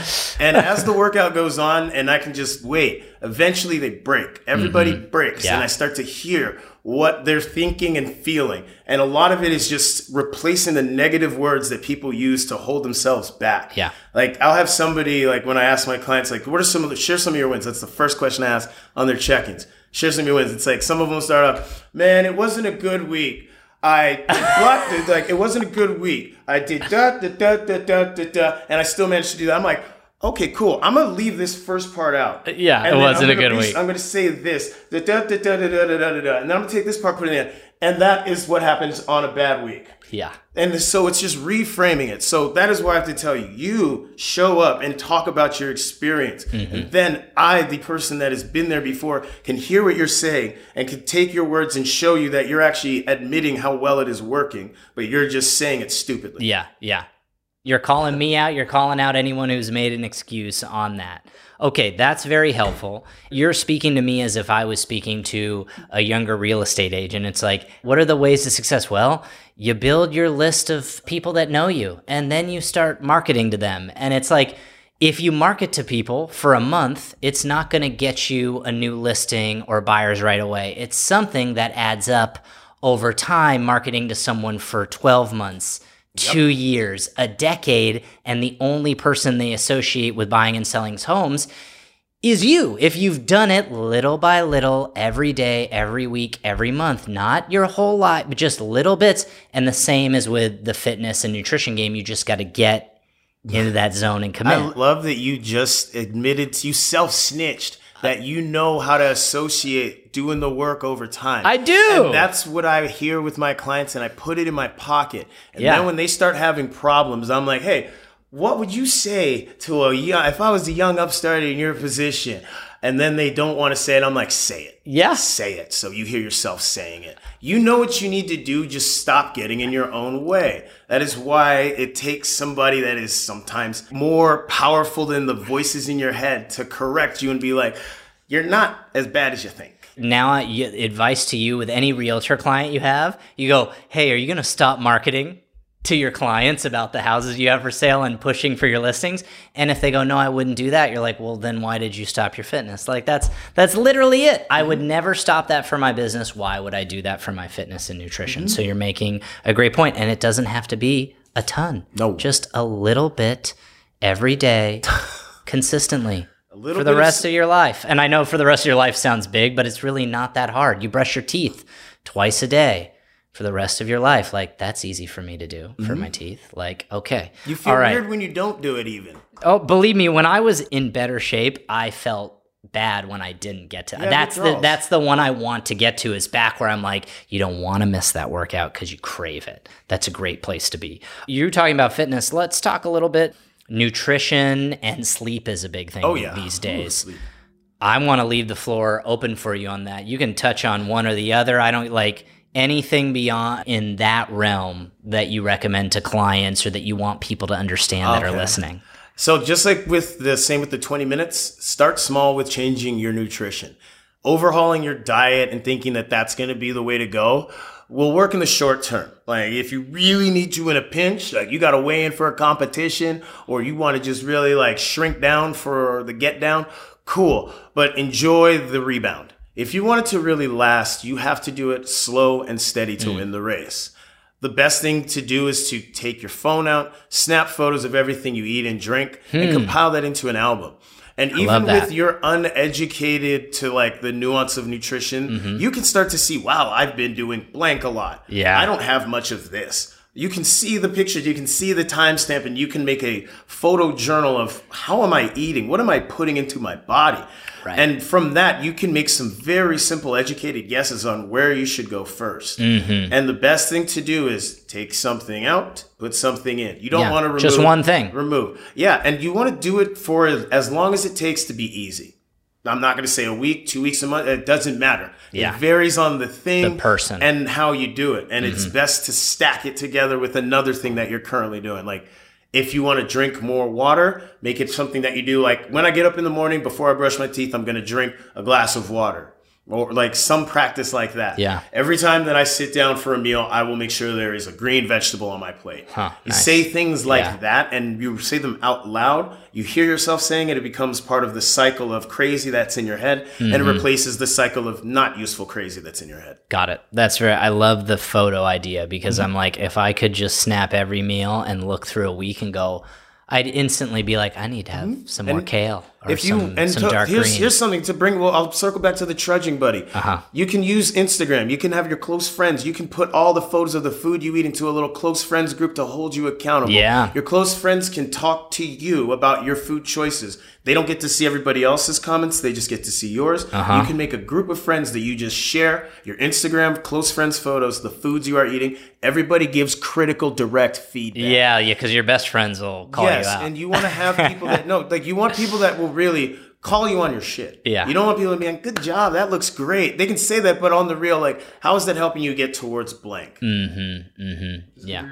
And as the workout goes on, and I can just wait, eventually they break. Everybody breaks. Mm-hmm. Yeah. And I start to hear what they're thinking and feeling. And a lot of it is just replacing the negative words that people use to hold themselves back. Yeah. Like I'll have somebody like when I ask my clients like, what are some of the share some of your wins? That's the first question I ask on their check-ins. Share some of your wins. It's like some of them start off, man, it wasn't a good week. I block, like it wasn't a good week. I did da da da da da da da, and I still managed to do that. I'm like, okay, cool. I'm gonna leave this first part out. Yeah, And it wasn't a good be- week. I'm gonna say this da da da da da da da da da, and then I'm gonna take this part, put it in, and that is what happens on a bad week. Yeah. And so it's just reframing it. So that is why I have to tell you, you show up and talk about your experience. Mm-hmm. And then I, the person that has been there before, can hear what you're saying and can take your words and show you that you're actually admitting how well it is working, but you're just saying it stupidly. Yeah, yeah. You're calling me out. You're calling out anyone who's made an excuse on that. Okay, that's very helpful. You're speaking to me as if I was speaking to a younger real estate agent. It's like, what are the ways to success? Well, you build your list of people that know you and then you start marketing to them. And it's like, if you market to people for a month, it's not going to get you a new listing or buyers right away. It's something that adds up over time, marketing to someone for 12 months, two years, a decade, and the only person they associate with buying and selling homes is you. If you've done it little by little, every day, every week, every month, not your whole life, but just little bits. And the same as with the fitness and nutrition game, you just got to get into that zone and commit. I love that you just admitted, you self snitched that you know how to associate doing the work over time. I do. And that's what I hear with my clients, and I put it in my pocket. And Yeah. then when they start having problems, I'm like, hey, what would you say to a young, if I was a young upstart in your position? And then they don't want to say it. I'm like, say it. Yeah. Say it so you hear yourself saying it. You know what you need to do, just stop getting in your own way. That is why it takes somebody that is sometimes more powerful than the voices in your head to correct you and be like, you're not as bad as you think. now advice to you with any realtor client you have you go hey are you going to stop marketing to your clients about the houses you have for sale and pushing for your listings. And if they go no i wouldn't do that you're like well then why did you stop your fitness? Like that's that's literally it. I would mm-hmm. never stop that for my business. Why would i do that for my fitness and nutrition? Mm-hmm. So you're making a great point and it doesn't have to be a ton. No. just a little bit every day (laughs) consistently little for the bit of rest of your life. And I know for the rest of your life sounds big, but it's really not that hard. You brush your teeth twice a day for the rest of your life. Like that's easy for me to do for my teeth. Like, okay. Mm-hmm. You feel right. weird when you don't do it even. Oh, believe me, when I was in better shape, I felt bad when I didn't get to Yeah, that's the that's the one I want to get to is back where I'm like you don't want to miss that workout cuz you crave it. That's a great place to be. You're talking about fitness. Let's talk a little bit nutrition and sleep is a big thing Oh, yeah. these days. sleep. I want to leave the floor open for you on that. You can touch on one or the other. I don't like anything beyond in that realm that you recommend to clients or that you want people to understand that are listening. So just like with the same with the 20 minutes, start small with changing your nutrition. overhauling your diet and thinking that that's going to be the way to go will work in the short term. Like if you really need to in a pinch, like you got to weigh in for a competition or you want to just really like shrink down for the get down, cool. But enjoy the rebound. If you want it to really last, you have to do it slow and steady to win the race. The best thing to do is to take your phone out, snap photos of everything you eat and drink, and compile that into an album. And even with your uneducated to like the nuance of nutrition, you can start to see, wow, I've been doing blank a lot. Yeah. I don't have much of this. You can see the pictures, you can see the timestamp, and you can make a photo journal of how am I eating? What am I putting into my body? Right. And from that, you can make some very simple, educated guesses on where you should go 1st Mm-hmm. And the best thing to do is take something out, put something in. You don't Yeah, want to remove just one thing. Remove. Yeah, and you want to do it for as long as it takes to be easy. I'm not going to say a week, two weeks, a month. It doesn't matter. Yeah. It varies on the thing, The person. and how you do it. And Mm-hmm. it's best to stack it together with another thing that you're currently doing. Like if you want to drink more water, make it something that you do. Like when I get up in the morning before I brush my teeth, I'm going to drink a glass of water. Or like some practice like that. Yeah. Every time that I sit down for a meal, I will make sure there is a green vegetable on my plate. Huh, you nice. say things like Yeah. that and you say them out loud, you hear yourself saying it, it becomes part of the cycle of crazy that's in your head, and Mm-hmm. it replaces the cycle of not useful crazy that's in your head. Got it. That's right. I love the photo idea because Mm-hmm. I'm like, if I could just snap every meal and look through a week and go, I'd instantly be like, I need to have some more kale If you some, and some to- here's green. here's something to bring. Well, I'll circle back to the trudging buddy. Uh-huh. You can use Instagram. You can have your close friends. You can put all the photos of the food you eat into a little close friends group to hold you accountable. Yeah. Your close friends can talk to you about your food choices. They don't get to see everybody else's comments. They just get to see yours. Uh-huh. You can make a group of friends that you just share your Instagram close friends photos, the foods you are eating. Everybody gives critical, direct feedback. yeah, yeah, because your best friends will call yes, you out. and you want to have people that (laughs) know, like you want people that will really call you on your shit. Yeah. You don't want people to be like, "Good job, that looks great." They can say that, but on the real, like, how is that helping you get towards blank? Mm. Hmm. Mm hmm. Yeah.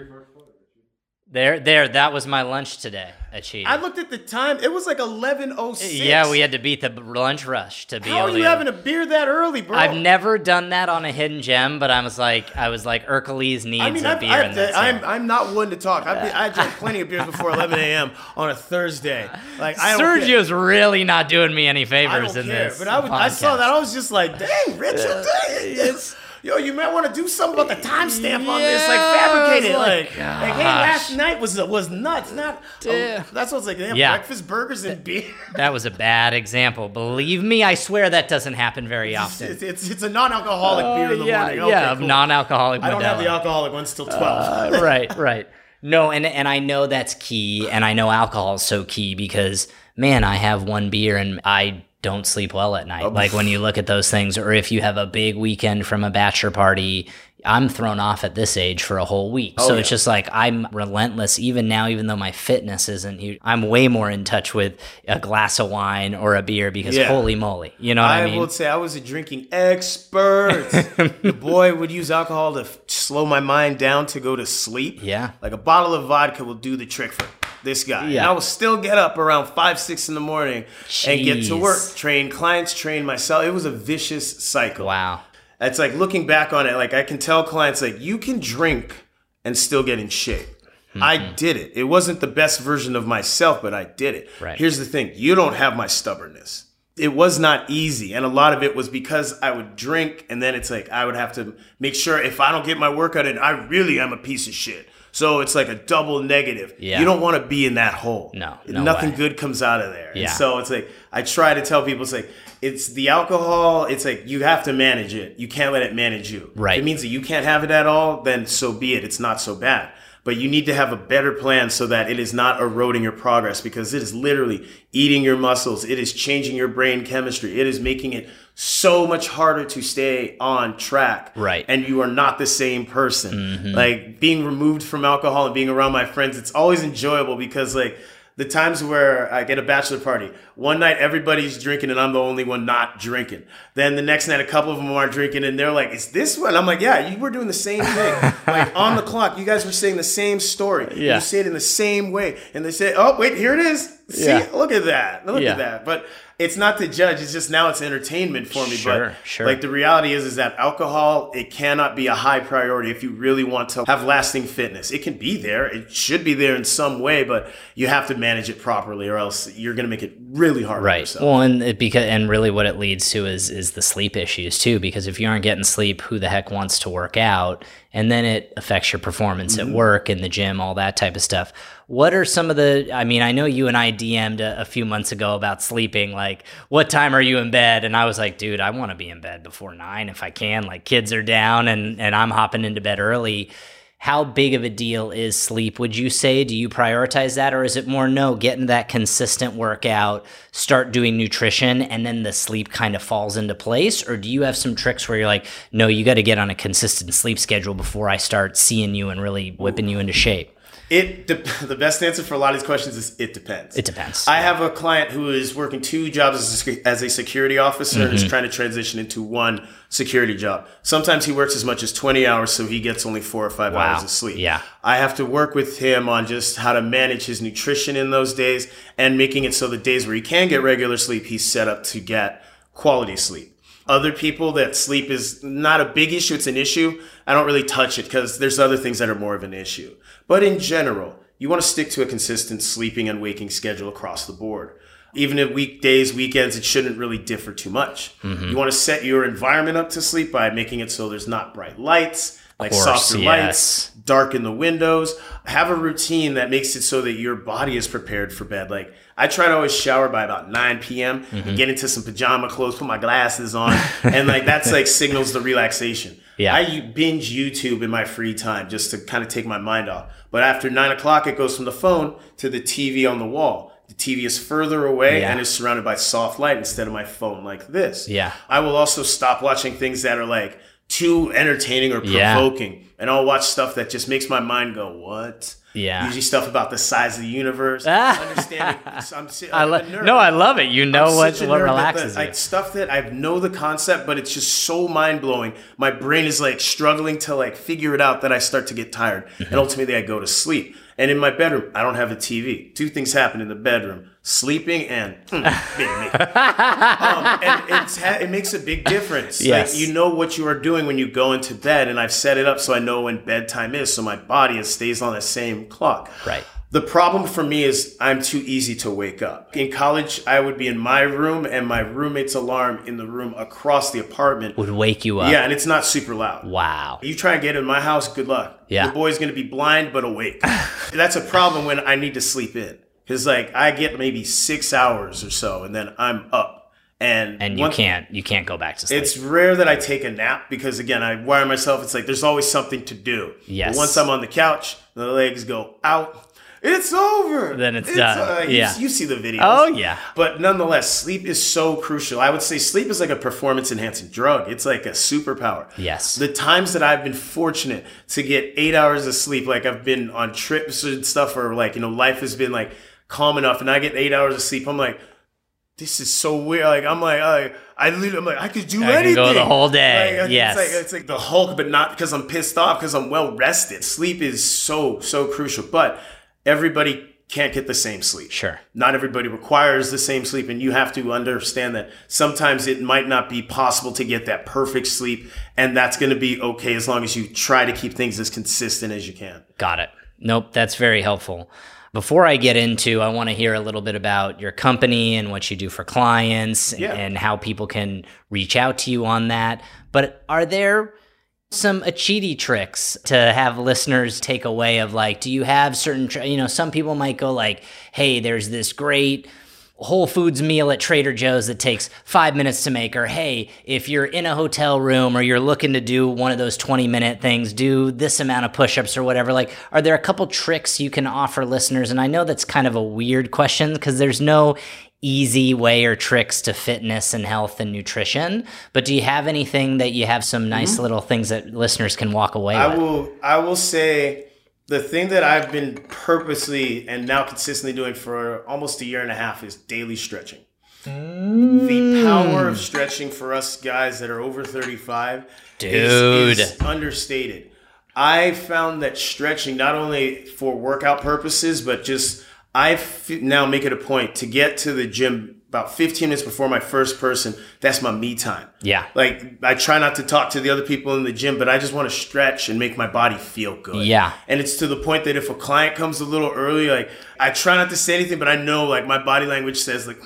There, there. That was my lunch today at Cheetah. I looked at the time; it was like eleven oh six. yeah, we had to beat the lunch rush to be How are you having a beer that early, bro? I've never done that on a hidden gem, but I was like, I was like, Hercules needs I mean, a I've, beer I've, in this. I'm I'm not one to talk. I've been, I drank plenty of beers before (laughs) 11 a.m. on a Thursday. Like I don't care. Sergio's really not doing me any favors in care. this. But I, would, I saw that. I was just like, dang, Richard, dang. Yo, you might want to do something about the timestamp on this, like Yeah, fabricate it, I was like, like, like, hey, gosh. last night was was nuts, not. Yeah. Oh, that's what's like. They have Yeah. breakfast burgers and beer. (laughs) That was a bad example. Believe me, I swear that doesn't happen very often. It's, it's it's a non-alcoholic beer in the yeah, morning. Okay, yeah, cool. non-alcoholic. I don't have the alcoholic ones till twelve. Uh, (laughs) right, right. No, and and I know that's key, and I know alcohol is so key because man, I have one beer and I don't sleep well at night. Oh. Like when you look at those things, or if you have a big weekend from a bachelor party, I'm thrown off at this age for a whole week. Oh, so it's just like I'm relentless even now, even though my fitness isn't huge. I'm way more in touch with a glass of wine or a beer because Yeah. holy moly, you know what I, I mean? would say I was a drinking expert. (laughs) the boy would use alcohol to slow my mind down to go to sleep. Yeah. Like a bottle of vodka will do the trick for this guy. And Yeah. I will still get up around five, six in the morning and get to work, train clients, train myself. It was a vicious cycle. wow. It's like looking back on it, like I can tell clients like you can drink and still get in shape. Mm-hmm. I did it. It wasn't the best version of myself, but I did it. Right. Here's the thing you don't have my stubbornness. It was not easy. And a lot of it was because I would drink and then it's like I would have to make sure if I don't get my workout in, I really am a piece of shit. So it's like a double negative. Yeah. You don't want to be in that hole. No, no Nothing way. good comes out of there. And Yeah. so it's like I try to tell people it's like it's the alcohol, it's like you have to manage it. You can't let it manage you. Right. If it means that you can't have it at all, then so be it. It's not so bad. But you need to have a better plan so that it is not eroding your progress because it is literally eating your muscles. It is changing your brain chemistry. It is making it so much harder to stay on track. Right. And you are not the same person. Mm-hmm. Like being removed from alcohol and being around my friends, it's always enjoyable because like the times where I get a bachelor party, one night everybody's drinking and I'm the only one not drinking. Then the next night, a couple of them are drinking and they're like, "Is this one?" I'm like, "Yeah, you were doing the same thing. (laughs) like on the clock, you guys were saying the same story. Yeah. You say it in the same way." And they say, "Oh, wait, here it is." See, Yeah. look at that. Look Yeah. at that. But it's not to judge. It's just now it's entertainment for me. Sure, but sure. like the reality is, is that alcohol it cannot be a high priority if you really want to have lasting fitness. It can be there. It should be there in some way, but you have to manage it properly, or else you're going to make it really hard Right. yourself. Well, and it because and really what it leads to is is the sleep issues too. Because if you aren't getting sleep, who the heck wants to work out? And then it affects your performance Mm-hmm. at work, in the gym, all that type of stuff. What are some of the? I mean, I know you and I DM'd a, a few months ago about sleeping. Like, what time are you in bed? And I was like, dude, I want to be in bed before nine if I can. Like, kids are down, and and I'm hopping into bed early. How big of a deal is sleep? Would you say? Do you prioritize that, or is it more no, getting that consistent workout, start doing nutrition, and then the sleep kind of falls into place? Or do you have some tricks where you're like, no, you got to get on a consistent sleep schedule before I start seeing you and really whipping you into shape? It de- (laughs) the best answer for a lot of these questions is it depends. It depends. I have a client who is working two jobs as a, as a security officer Mm-hmm. and is trying to transition into one security job. Sometimes he works as much as 20 hours, so he gets only four or five Wow. hours of sleep. Yeah. I have to work with him on just how to manage his nutrition in those days and making it so the days where he can get regular sleep, he's set up to get quality sleep. Other people that sleep is not a big issue, it's an issue. I don't really touch it because there's other things that are more of an issue. But in general, you want to stick to a consistent sleeping and waking schedule across the board. Even in weekdays, weekends, it shouldn't really differ too much. Mm-hmm. You want to set your environment up to sleep by making it so there's not bright lights, like course, softer yes. lights, darken the windows. Have a routine that makes it so that your body is prepared for bed. Like I try to always shower by about 9 p.m. Mm-hmm. get into some pajama clothes, put my glasses on, and like that's like signals the relaxation. Yeah. I binge YouTube in my free time just to kind of take my mind off. But after nine o'clock, it goes from the phone to the TV on the wall. The TV is further away Yeah. and is surrounded by soft light instead of my phone like this. Yeah. I will also stop watching things that are like too entertaining or Yeah. provoking. And I'll watch stuff that just makes my mind go, what? Yeah. Usually stuff about the size of the universe. Ah. Understanding. (laughs) I'm, si- I I'm lo- no, I love it. You know I'm what what relaxes the- you. Like stuff that I know the concept, but it's just so mind blowing. My brain is like struggling to like figure it out that I start to get tired, Mm-hmm. and ultimately I go to sleep. And in my bedroom, I don't have a TV. Two things happen in the bedroom: sleeping and (laughs) me. um, and it's ha- it makes a big difference. Yes. Like you know what you are doing when you go into bed, and I've set it up so I know when bedtime is, so my body stays on the same clock. Right. The problem for me is I'm too easy to wake up. In college, I would be in my room and my roommate's alarm in the room across the apartment. Would wake you up. Yeah, and it's not super loud. Wow. You try and get in my house, good luck. Yeah. Your boy's gonna be blind but awake. (laughs) That's a problem when I need to sleep in. Cause like I get maybe six hours or so and then I'm up. And, And you can't you can't go back to sleep. it's rare that I take a nap because again, I wire myself. It's like there's always something to do. Yes. But once I'm on the couch, the legs go out. It's over. Then it's done. uh, you, Yeah. you see the video. oh yeah. But nonetheless, sleep is so crucial. I would say sleep is like a performance enhancing drug. It's like a superpower. Yes. The times that I've been fortunate to get eight hours of sleep, like I've been on trips and stuff, or like, you know, life has been like calm enough and I get eight hours of sleep, I'm like, this is so weird. Like I'm like, I, I literally, I'm like, I could do I can anything. go the whole day. Like, Yes. It's like, it's like the Hulk, but not because I'm pissed off, because I'm well rested. Sleep is so, so crucial. But everybody can't get the same sleep. Sure. Not everybody requires the same sleep, and you have to understand that sometimes it might not be possible to get that perfect sleep, and that's going to be okay as long as you try to keep things as consistent as you can. Got it. Nope, that's very helpful. Before I get into, I want to hear a little bit about your company and what you do for clients Yeah. and how people can reach out to you on that. But are there some Achidi tricks to have listeners take away of like, do you have certain, you know, some people might go like, hey, there's this great Whole Foods meal at Trader Joe's that takes five minutes to make, or hey, if you're in a hotel room or you're looking to do one of those 20 minute things, do this amount of push ups or whatever. Like, are there a couple tricks you can offer listeners? And I know that's kind of a weird question because there's no easy way or tricks to fitness and health and nutrition. But do you have anything that you have some nice mm-hmm. little things that listeners can walk away I with? will I will say the thing that I've been purposely and now consistently doing for almost a year and a half is daily stretching. The power of mm. stretching for us guys that are over 35 is, is understated. I found that stretching not only for workout purposes but just I f- now make it a point to get to the gym about 15 minutes before my first person. That's my me time. Yeah. Like I try not to talk to the other people in the gym, but I just want to stretch and make my body feel good. Yeah. And it's to the point that if a client comes a little early, like I try not to say anything, but I know like my body language says like,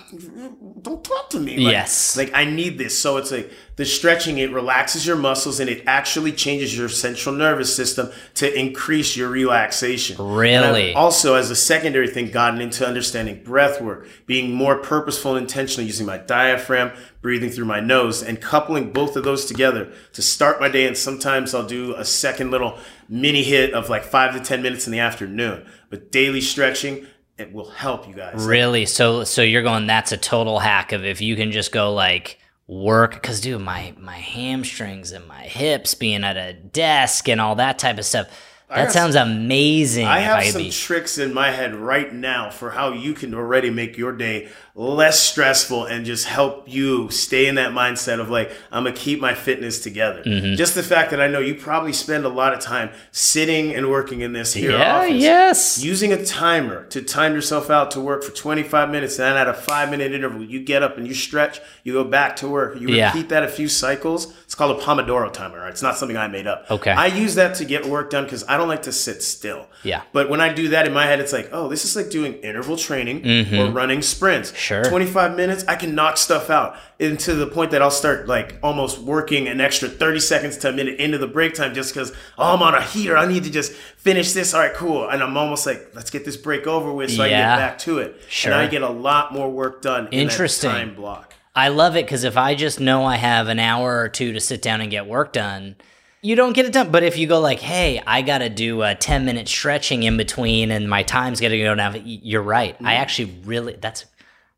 don't talk to me. Like, Yes. Like I need this. So it's like the stretching, it relaxes your muscles and it actually changes your central nervous system to increase your relaxation. Really? also, as a secondary thing, gotten into understanding breath work, being more purposeful and intentional, using my diaphragm, breathing through my nose, and coupling both of those together to start my day. And sometimes I'll do a second little mini hit of like five to 10 minutes in the afternoon. But daily stretching, it will help you guys. Really? So so you're going that's a total hack of if you can just go like work cuz dude my my hamstrings and my hips being at a desk and all that type of stuff. That sounds amazing. I have could some tricks in my head right now for how you can already make your day less stressful and just help you stay in that mindset of like, I'm gonna keep my fitness together. Mm-hmm. Just the fact that I know you probably spend a lot of time sitting and working in this here yeah, office. yes. Using a timer to time yourself out to work for 25 minutes, and then at a five minute interval, you get up and you stretch, you go back to work. You Yeah. repeat that a few cycles. It's called a Pomodoro timer. Right? It's not something I made up. Okay. I use that to get work done because I don't like to sit still. Yeah. But when I do that in my head, it's like, oh, this is like doing interval training or running sprints. Mm-hmm. Sure. 25 minutes, I can knock stuff out. And to the point that I'll start like almost working an extra 30 seconds to a minute into the break time just because, oh, I'm on a heater. I need to just finish this. All right, cool. And I'm almost like, let's get this break over with so I Yeah. can get back to it. Sure. And I get a lot more work done in Interesting. that time block. I love it because if I just know I have an hour or two to sit down and get work done, you don't get it done. But if you go like, "Hey, I got to do a ten minute stretching in between, and my time's got to go down," you're right. Mm-hmm. I actually really that's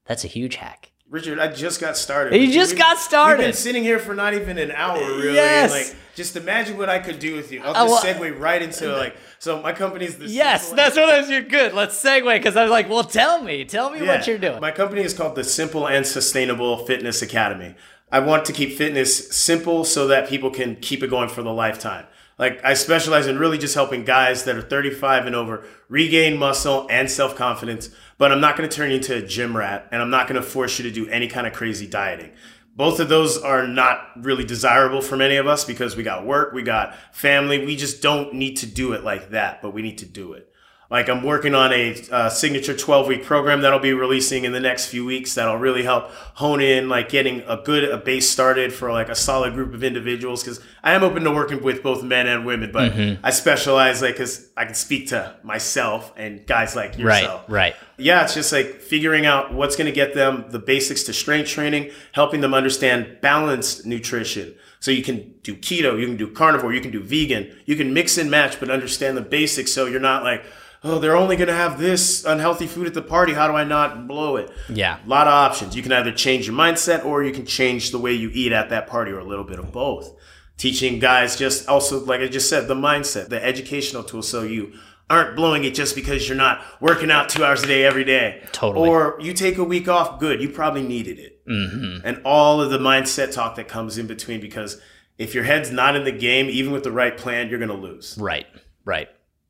that's a huge hack. Richard, I just got started. You just We've- got started. We've been sitting here for not even an hour, really. Yes. Like, just imagine what I could do with you. I'll Oh, just well- segue right into like. So my company's the Yes, Simple- that's what I was. You're good. Let's segue because I was like, "Well, tell me, tell me what you're doing." My company is called the Simple and Sustainable Fitness Academy. I want to keep fitness simple so that people can keep it going for the lifetime. Like I specialize in really just helping guys that are 35 and over regain muscle and self-confidence, but I'm not going to turn you into a gym rat and I'm not going to force you to do any kind of crazy dieting. Both of those are not really desirable for many of us because we got work, we got family. We just don't need to do it like that, but we need to do it. Like I'm working on a uh, signature 12 week program that'll be releasing in the next few weeks that'll really help hone in like getting a good a base started for like a solid group of individuals because I am open to working with both men and women, but I specialize like because I can speak to myself and guys like yourself. right, right. Yeah, it's just like figuring out what's going to get them the basics to strength training, helping them understand balanced nutrition. So you can do keto, you can do carnivore, you can do vegan, you can mix and match, but understand the basics so you're not like, oh, they're only going to have this unhealthy food at the party. How do I not blow it? Yeah. A lot of options. You can either change your mindset or you can change the way you eat at that party or a little bit of both. Teaching guys just also, like I just said, the mindset, the educational tool so you aren't blowing it just because you're not working out two hours a day every day. Totally. Or you take a week off, good. You probably needed it. Mm-hmm. And all of the mindset talk that comes in between because if your head's not in the game, even with the right plan, you're going to lose. Right, right.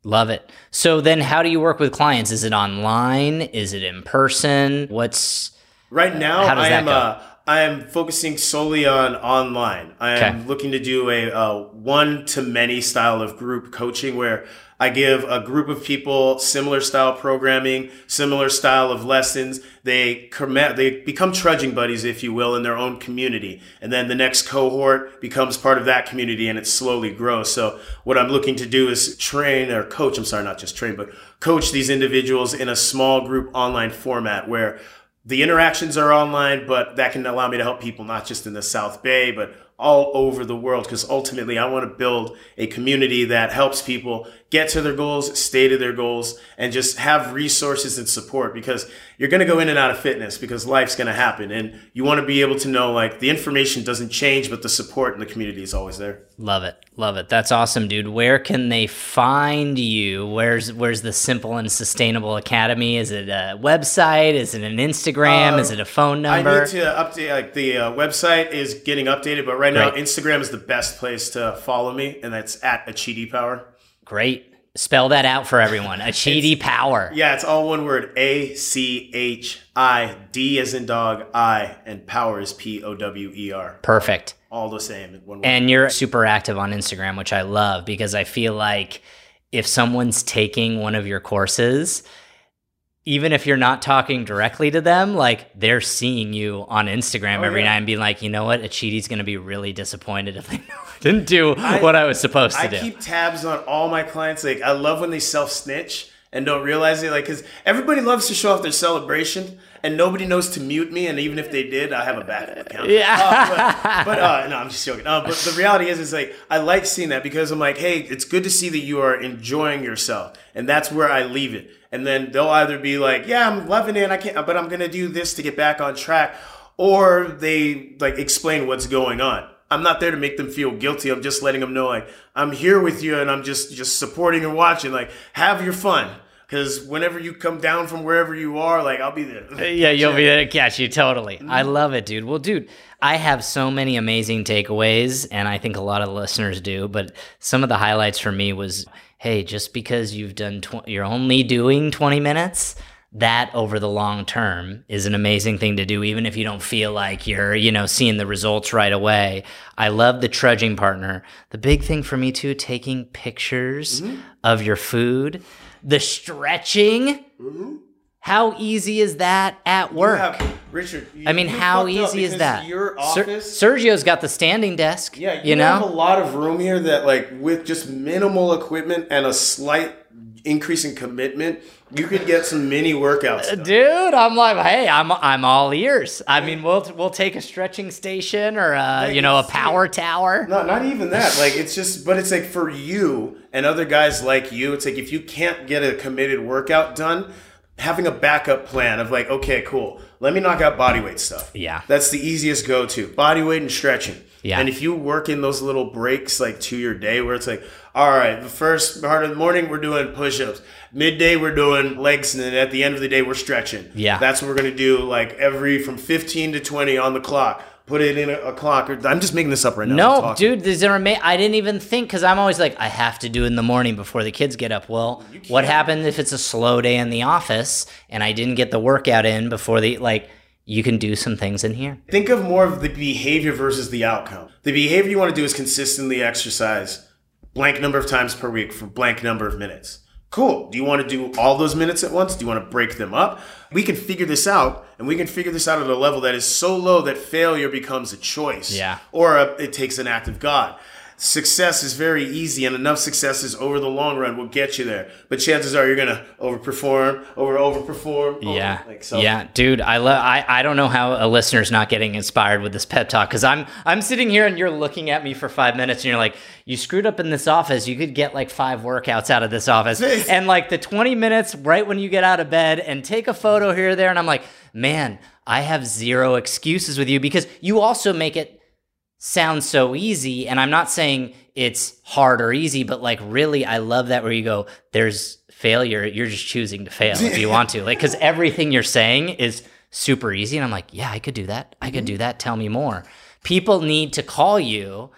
Love it. So then, how do you work with clients? Is it online? Is it in person? What's Right now, How I am uh, I am focusing solely on online. I am looking to do a uh, one to many style of group coaching where I give a group of people similar style programming, similar style of lessons. They they become trudging buddies, if you will, in their own community, and then the next cohort becomes part of that community, and it slowly grows. So what I'm looking to do is train or coach. I'm sorry, not just train, but coach these individuals in a small group online format where the interactions are online, but that can allow me to help people not just in the South Bay, but all over the world. Because ultimately, I want to build a community that helps people get to their goals, stay to their goals, and just have resources and support. Because you're going to go in and out of fitness because life's going to happen. And you want to be able to know like the information doesn't change, but the support in the community is always there. love it, love it. That's awesome, dude. Where can they find you? Where's Where's the Simple and Sustainable Academy? Is it a website? Is it an Instagram? Is it a phone number? I need to update. Like the uh, website is getting updated, but right now Instagram is the best place to follow me, and that's at Achidi Power. Great, Spell that out for everyone. Achidi (laughs) Power. Yeah, it's all one word. A C H I D as in dog, I, and power is P O W E R. Perfect. All the same in one word. And you're super active on Instagram, which I love because I feel like if someone's taking one of your courses, even if you're not talking directly to them, like they're seeing you on Instagram Oh, every yeah. night and being like, you know what, Achidi's to be really disappointed if they (laughs) didn't do what I was supposed to I do. I keep tabs on all my clients. Like, I love when they self snitch and don't realize it. Like, because everybody loves to show off their celebration, and nobody knows to mute me. And even if they did, I have a backup account. (laughs) Yeah. Uh, but but, uh, no, I'm just joking. Uh, but the reality is, is like I like seeing that because I'm like, hey, it's good to see that you are enjoying yourself, and that's where I leave it. And then they'll either be like, yeah, I'm loving it, I can't, but I'm gonna do this to get back on track, or they like explain what's going on. I'm not there to make them feel guilty. I'm just letting them know like I'm here with you and I'm just just supporting and watching. Like have your fun. Cause whenever you come down from wherever you are, like I'll be there. Yeah, you'll be there to catch you totally. I Mm-hmm. love it, dude. Well, dude, I have so many amazing takeaways, and I think a lot of the listeners do. But some of the highlights for me was, hey, just because you've done, tw- you're only doing 20 minutes. That over the long term is an amazing thing to do, even if you don't feel like you're, you know, seeing the results right away. I love the trudging partner. The big thing for me too, taking pictures Mm-hmm. of your food, the stretching. Mm-hmm. How easy is that at work? Yeah, Richard. I mean, how easy is that? Your Ser- Sergio's got the standing desk. yeah, you, you have a lot of room here that, like, with just minimal equipment and a slight increase in commitment, you could get some mini workouts. done. Dude, I'm like, hey, I'm I'm all ears. I mean, we'll we'll take a stretching station or a, Like, you know a power tower. No, not even that. Like it's just, but it's like for you and other guys like you, it's like if you can't get a committed workout done, having a backup plan of like, okay, cool, let me knock out body weight stuff. Yeah. that's the easiest go to. Body weight and stretching. Yeah. and if you work in those little breaks like to your day where it's like, all right, the first part of the morning we're doing push-ups, midday we're doing legs, and then at the end of the day we're stretching. Yeah. that's what we're gonna do. Like every from fifteen to twenty on the clock. Put it in a, a clock. Or, I'm just making this up right now. No, dude, these are ama- I didn't even think because I'm always like, I have to do it in the morning before the kids get up. Well, what happens if it's a slow day in the office and I didn't get the workout in before the like? You can do some things in here. Think of more of the behavior versus the outcome. The behavior you want to do is consistently exercise blank number of times per week for blank number of minutes. Cool. Do you want to do all those minutes at once? Do you want to break them up? We can figure this out, and we can figure this out at a level that is so low that failure becomes a choice. Yeah. Or a, it takes an act of God. Success is very easy, and enough successes over the long run will get you there. But chances are you're gonna overperform, over overperform. over- Yeah, Like so. yeah, dude. I love. I, I don't know how a listener's not getting inspired with this pep talk because I'm I'm sitting here and you're looking at me for five minutes and you're like, you screwed up in this office. You could get like five workouts out of this office, (laughs) and like the 20 minutes right when you get out of bed and take a photo here or there, and I'm like, man, I have zero excuses with you because you also make it sound so easy and i'm not saying it's hard or easy but like really i love that where you go there's failure. You're just choosing to fail if you (laughs) want to like because everything you're saying is super easy and i'm like yeah i could do that. I could mm-hmm. do that. Tell me more. People need to call you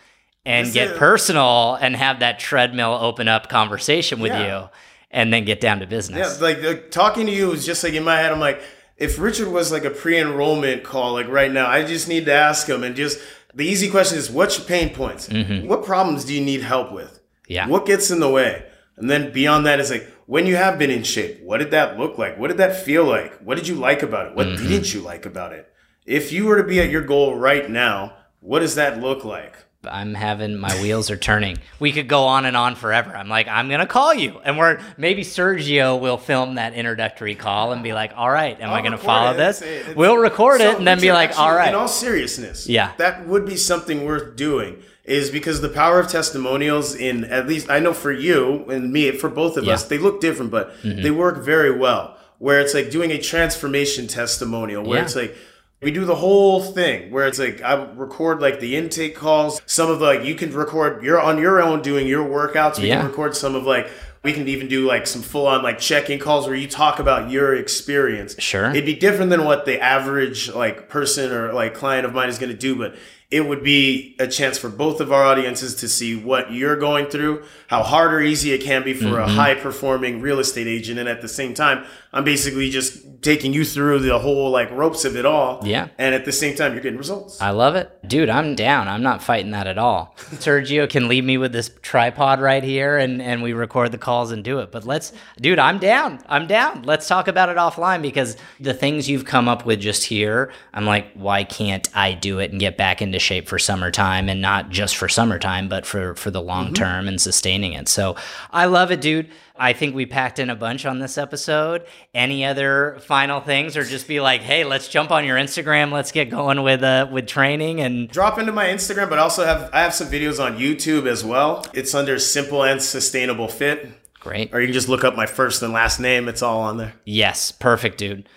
and get is- personal and have that treadmill open up conversation with Yeah. you and then get down to Yeah, business like, like talking to you is just like in my head. I'm like, if Richard was like a pre-enrollment call, like right now, I just need to ask him and just the easy question is, what's your pain points? What problems do you need help with? Mm-hmm. Yeah. What gets in the way? And then beyond that is like, when you have been in shape, what did that look like? What did that feel like? What did you like about it? What Mm-hmm. didn't you like about it? If you were to be at your goal right now, what does that look like? I'm having my wheels are turning. We could go on and on forever. I'm like, I'm gonna call you, and we're maybe Sergio will film that introductory call and be like, "All right, am I I'll gonna follow it. this?" It's- it's- we'll record it and then be like, actually, "All right." In all seriousness, Yeah. that would be something worth doing. Is because the power of testimonials in at least I know for you and me for both of Yeah. us they look different, but mm-hmm. they work very well. Where it's like doing a transformation testimonial, where Yeah. it's like we do the whole thing where it's like I record like the intake calls. Some of the, like you can record you're on your own doing your workouts. We Yeah. can record some of like we can even do like some full on like check-in calls where you talk about your experience. Sure. It'd be different than what the average like person or like client of mine is going to do, but it would be a chance for both of our audiences to see what you're going through, how hard or easy it can be for mm-hmm. a high performing real estate agent. And at the same time, I'm basically just taking you through the whole like ropes of it all. Yeah. And at the same time, you're getting results. I love it. Dude, I'm down. I'm not fighting that at all. (laughs) Sergio can leave me with this tripod right here and, and we record the calls and do it. But let's, dude, I'm down. I'm down. Let's talk about it offline because the things you've come up with just here, I'm like, why can't I do it and get back into shape for summertime and not just for summertime, but for, for the long mm-hmm. term and sustaining it. So I love it, dude. I think we packed in a bunch on this episode. Any other final things, or just be like, hey, let's jump on your Instagram. Let's get going with uh, with training and drop into my Instagram. But also have I have some videos on YouTube as well. It's under Simple and Sustainable Fit. Great. Or you can just look up my first and last name. It's all on there. Yes, perfect, dude.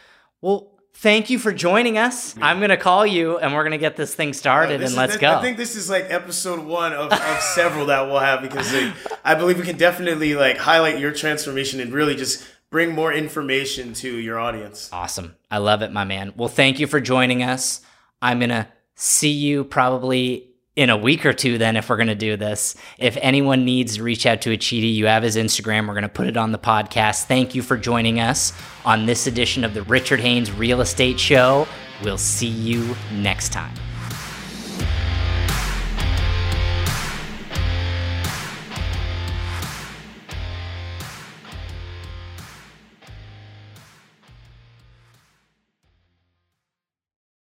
Well, thank you for joining us. I'm gonna call you, and we're gonna get this thing started, uh, and let's go. I think this is like episode one of, of several that we'll have because like, I believe we can definitely like highlight your transformation and really just bring more information to your audience. Awesome, I love it, my man. Well, thank you for joining us. I'm gonna see you probably in a week or two then if we're going to do this. If anyone needs to reach out to Achidi, you have his Instagram. We're going to put it on the podcast. Thank you for joining us on this edition of the Richard Haynes Real Estate Show. We'll see you next time.